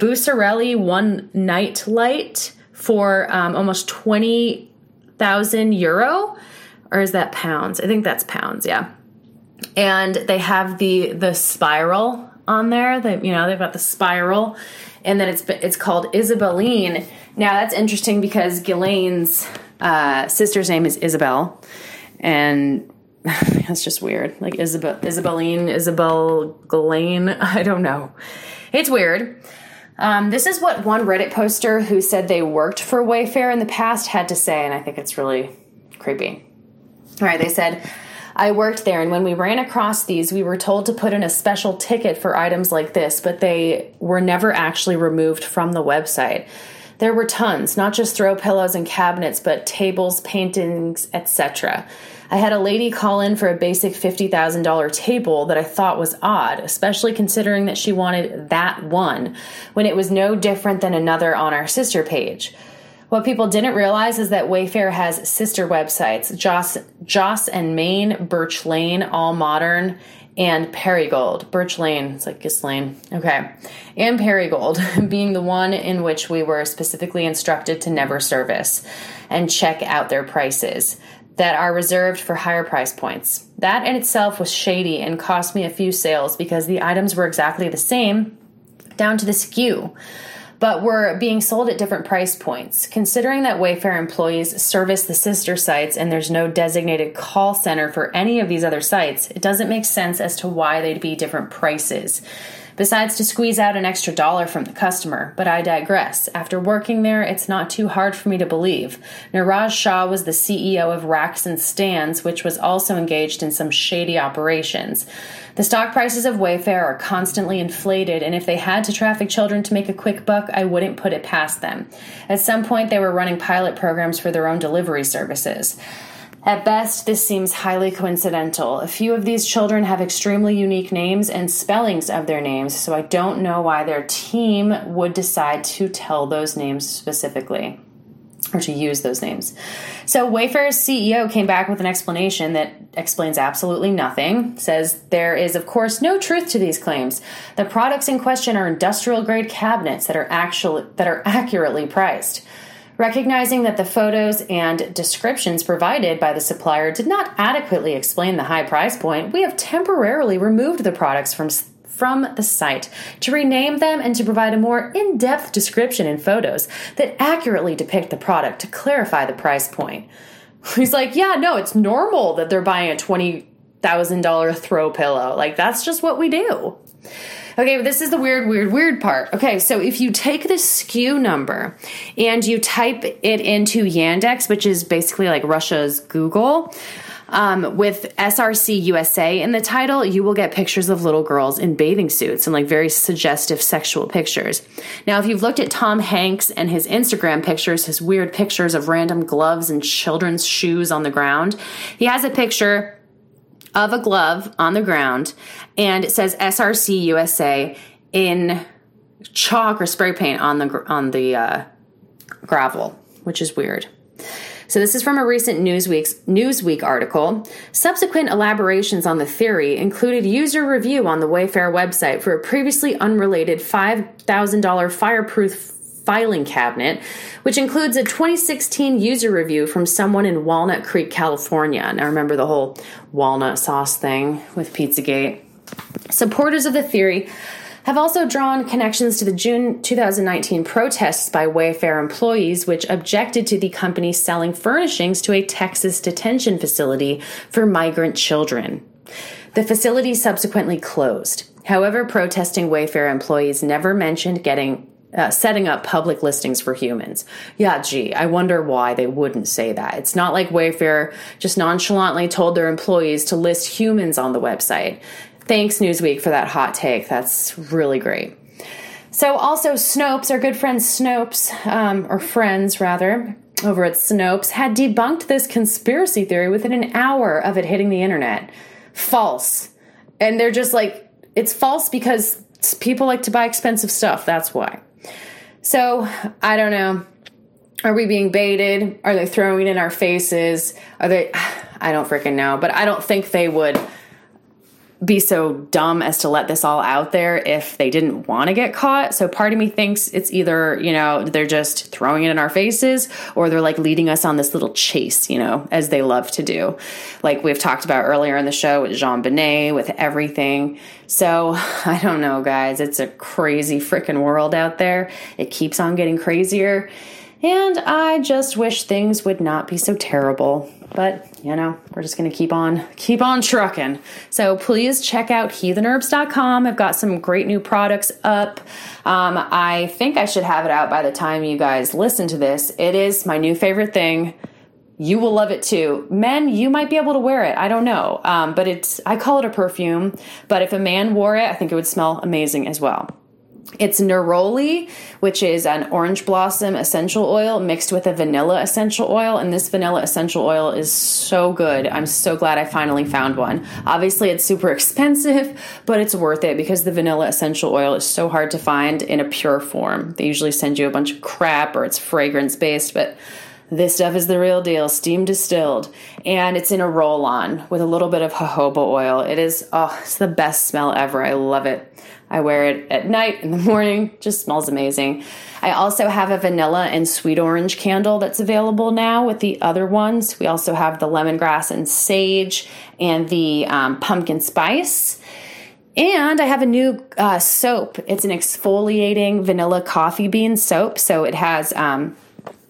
one night light for um, almost 20,000 euro. Or is that pounds? I think that's pounds, yeah and they have the the spiral on there. That you know they've got the spiral, and then it's it's called Isabelline. Now that's interesting because Ghislaine's uh, sister's name is Isabel, and that's just weird. Like Isabel, Isabelline, Isabel Ghislaine. I don't know. It's weird. Um, this is what one Reddit poster who said they worked for Wayfair in the past had to say, and I think it's really creepy. All right, they said I worked there, and when we ran across these, we were told to put in a special ticket for items like this, but they were never actually removed from the website. There were tons, not just throw pillows and cabinets, but tables, paintings, etc. I had a lady call in for a basic $50,000 table that I thought was odd, especially considering that she wanted that one when it was no different than another on our sister page. What people didn't realize is that Wayfair has sister websites Joss, Joss and Main, Birch Lane, All Modern, and Perigold. Birch Lane, it's like Ghislaine. Okay. And Perigold being the one in which we were specifically instructed to never service and check out their prices that are reserved for higher price points. That in itself was shady and cost me a few sales because the items were exactly the same down to the SKU but were being sold at different price points. Considering that Wayfair employees service the sister sites and there's no designated call center for any of these other sites, it doesn't make sense as to why they'd be different prices. Besides, to squeeze out an extra dollar from the customer, but I digress. After working there, it's not too hard for me to believe. Niraj Shah was the CEO of Racks and Stands, which was also engaged in some shady operations. The stock prices of Wayfair are constantly inflated, and if they had to traffic children to make a quick buck, I wouldn't put it past them. At some point, they were running pilot programs for their own delivery services. At best, this seems highly coincidental. A few of these children have extremely unique names and spellings of their names, so I don't know why their team would decide to tell those names specifically or to use those names. So Wayfair's CEO came back with an explanation that explains absolutely nothing. Says there is of course no truth to these claims. The products in question are industrial grade cabinets that are actually that are accurately priced. Recognizing that the photos and descriptions provided by the supplier did not adequately explain the high price point, we have temporarily removed the products from from the site to rename them and to provide a more in depth description in photos that accurately depict the product to clarify the price point. He's like, yeah, no, it's normal that they're buying a $20,000 throw pillow. Like, that's just what we do. Okay, but this is the weird, weird, weird part. Okay, so if you take the SKU number and you type it into Yandex, which is basically like Russia's Google, Um, with SRC USA in the title, you will get pictures of little girls in bathing suits and like very suggestive sexual pictures. Now, if you've looked at Tom Hanks and his Instagram pictures, his weird pictures of random gloves and children's shoes on the ground, he has a picture of a glove on the ground and it says SRC USA in chalk or spray paint on the on the uh, gravel, which is weird. So this is from a recent Newsweek's Newsweek article. Subsequent elaborations on the theory included user review on the Wayfair website for a previously unrelated $5,000 fireproof filing cabinet, which includes a 2016 user review from someone in Walnut Creek, California. I remember the whole walnut sauce thing with Pizzagate. Supporters of the theory have also drawn connections to the June 2019 protests by Wayfair employees, which objected to the company selling furnishings to a Texas detention facility for migrant children. The facility subsequently closed. However, protesting Wayfair employees never mentioned getting uh, setting up public listings for humans. Yeah, gee, I wonder why they wouldn't say that. It's not like Wayfair just nonchalantly told their employees to list humans on the website. Thanks, Newsweek, for that hot take. That's really great. So, also, Snopes, our good friend Snopes, um, or friends rather, over at Snopes, had debunked this conspiracy theory within an hour of it hitting the internet. False. And they're just like, it's false because people like to buy expensive stuff. That's why. So, I don't know. Are we being baited? Are they throwing in our faces? Are they. I don't freaking know, but I don't think they would be so dumb as to let this all out there if they didn't want to get caught. So part of me thinks it's either, you know, they're just throwing it in our faces or they're like leading us on this little chase, you know, as they love to do. Like we've talked about earlier in the show with JonBenét, with everything. So I don't know, guys. It's a crazy freaking world out there. It keeps on getting crazier. And I just wish things would not be so terrible. But, you know, we're just going to keep on keep on trucking. So please check out heathenherbs.com. I've got some great new products up. Um, I think I should have it out by the time you guys listen to this. It is my new favorite thing. You will love it too. Men, you might be able to wear it. I don't know. Um, but it's, I call it a perfume. But if a man wore it, I think it would smell amazing as well. It's neroli, which is an orange blossom essential oil mixed with a vanilla essential oil. And this vanilla essential oil is so good. I'm so glad I finally found one. Obviously, it's super expensive, but it's worth it because the vanilla essential oil is so hard to find in a pure form. They usually send you a bunch of crap or it's fragrance based, but this stuff is the real deal, steam distilled, and it's in a roll on with a little bit of jojoba oil. It is, oh, it's the best smell ever. I love it. I wear it at night, in the morning, just smells amazing. I also have a vanilla and sweet orange candle that's available now with the other ones. We also have the lemongrass and sage and the um, pumpkin spice. And I have a new uh, soap. It's an exfoliating vanilla coffee bean soap. So it has um,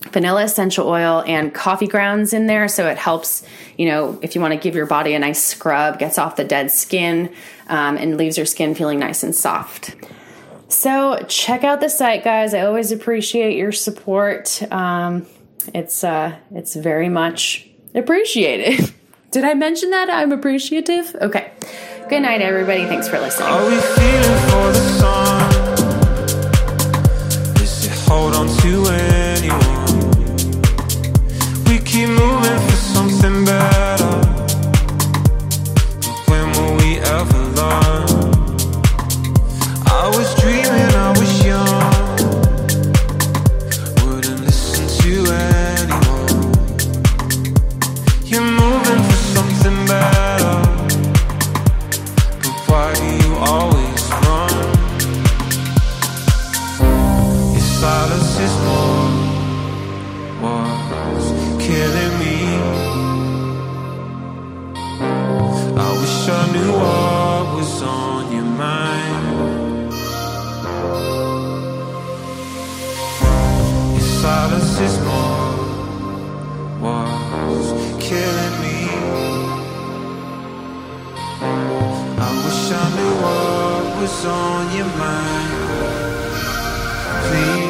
vanilla essential oil and coffee grounds in there. So it helps, you know, if you want to give your body a nice scrub, gets off the dead skin, um, and leaves your skin feeling nice and soft. So check out the site, guys. I always appreciate your support. Um, it's uh, it's very much appreciated. Did I mention that I'm appreciative? Okay. Good night, everybody. Thanks for listening. Wish I knew what was on your mind. Your silence is more what's killing me. I wish I knew what was on your mind. Please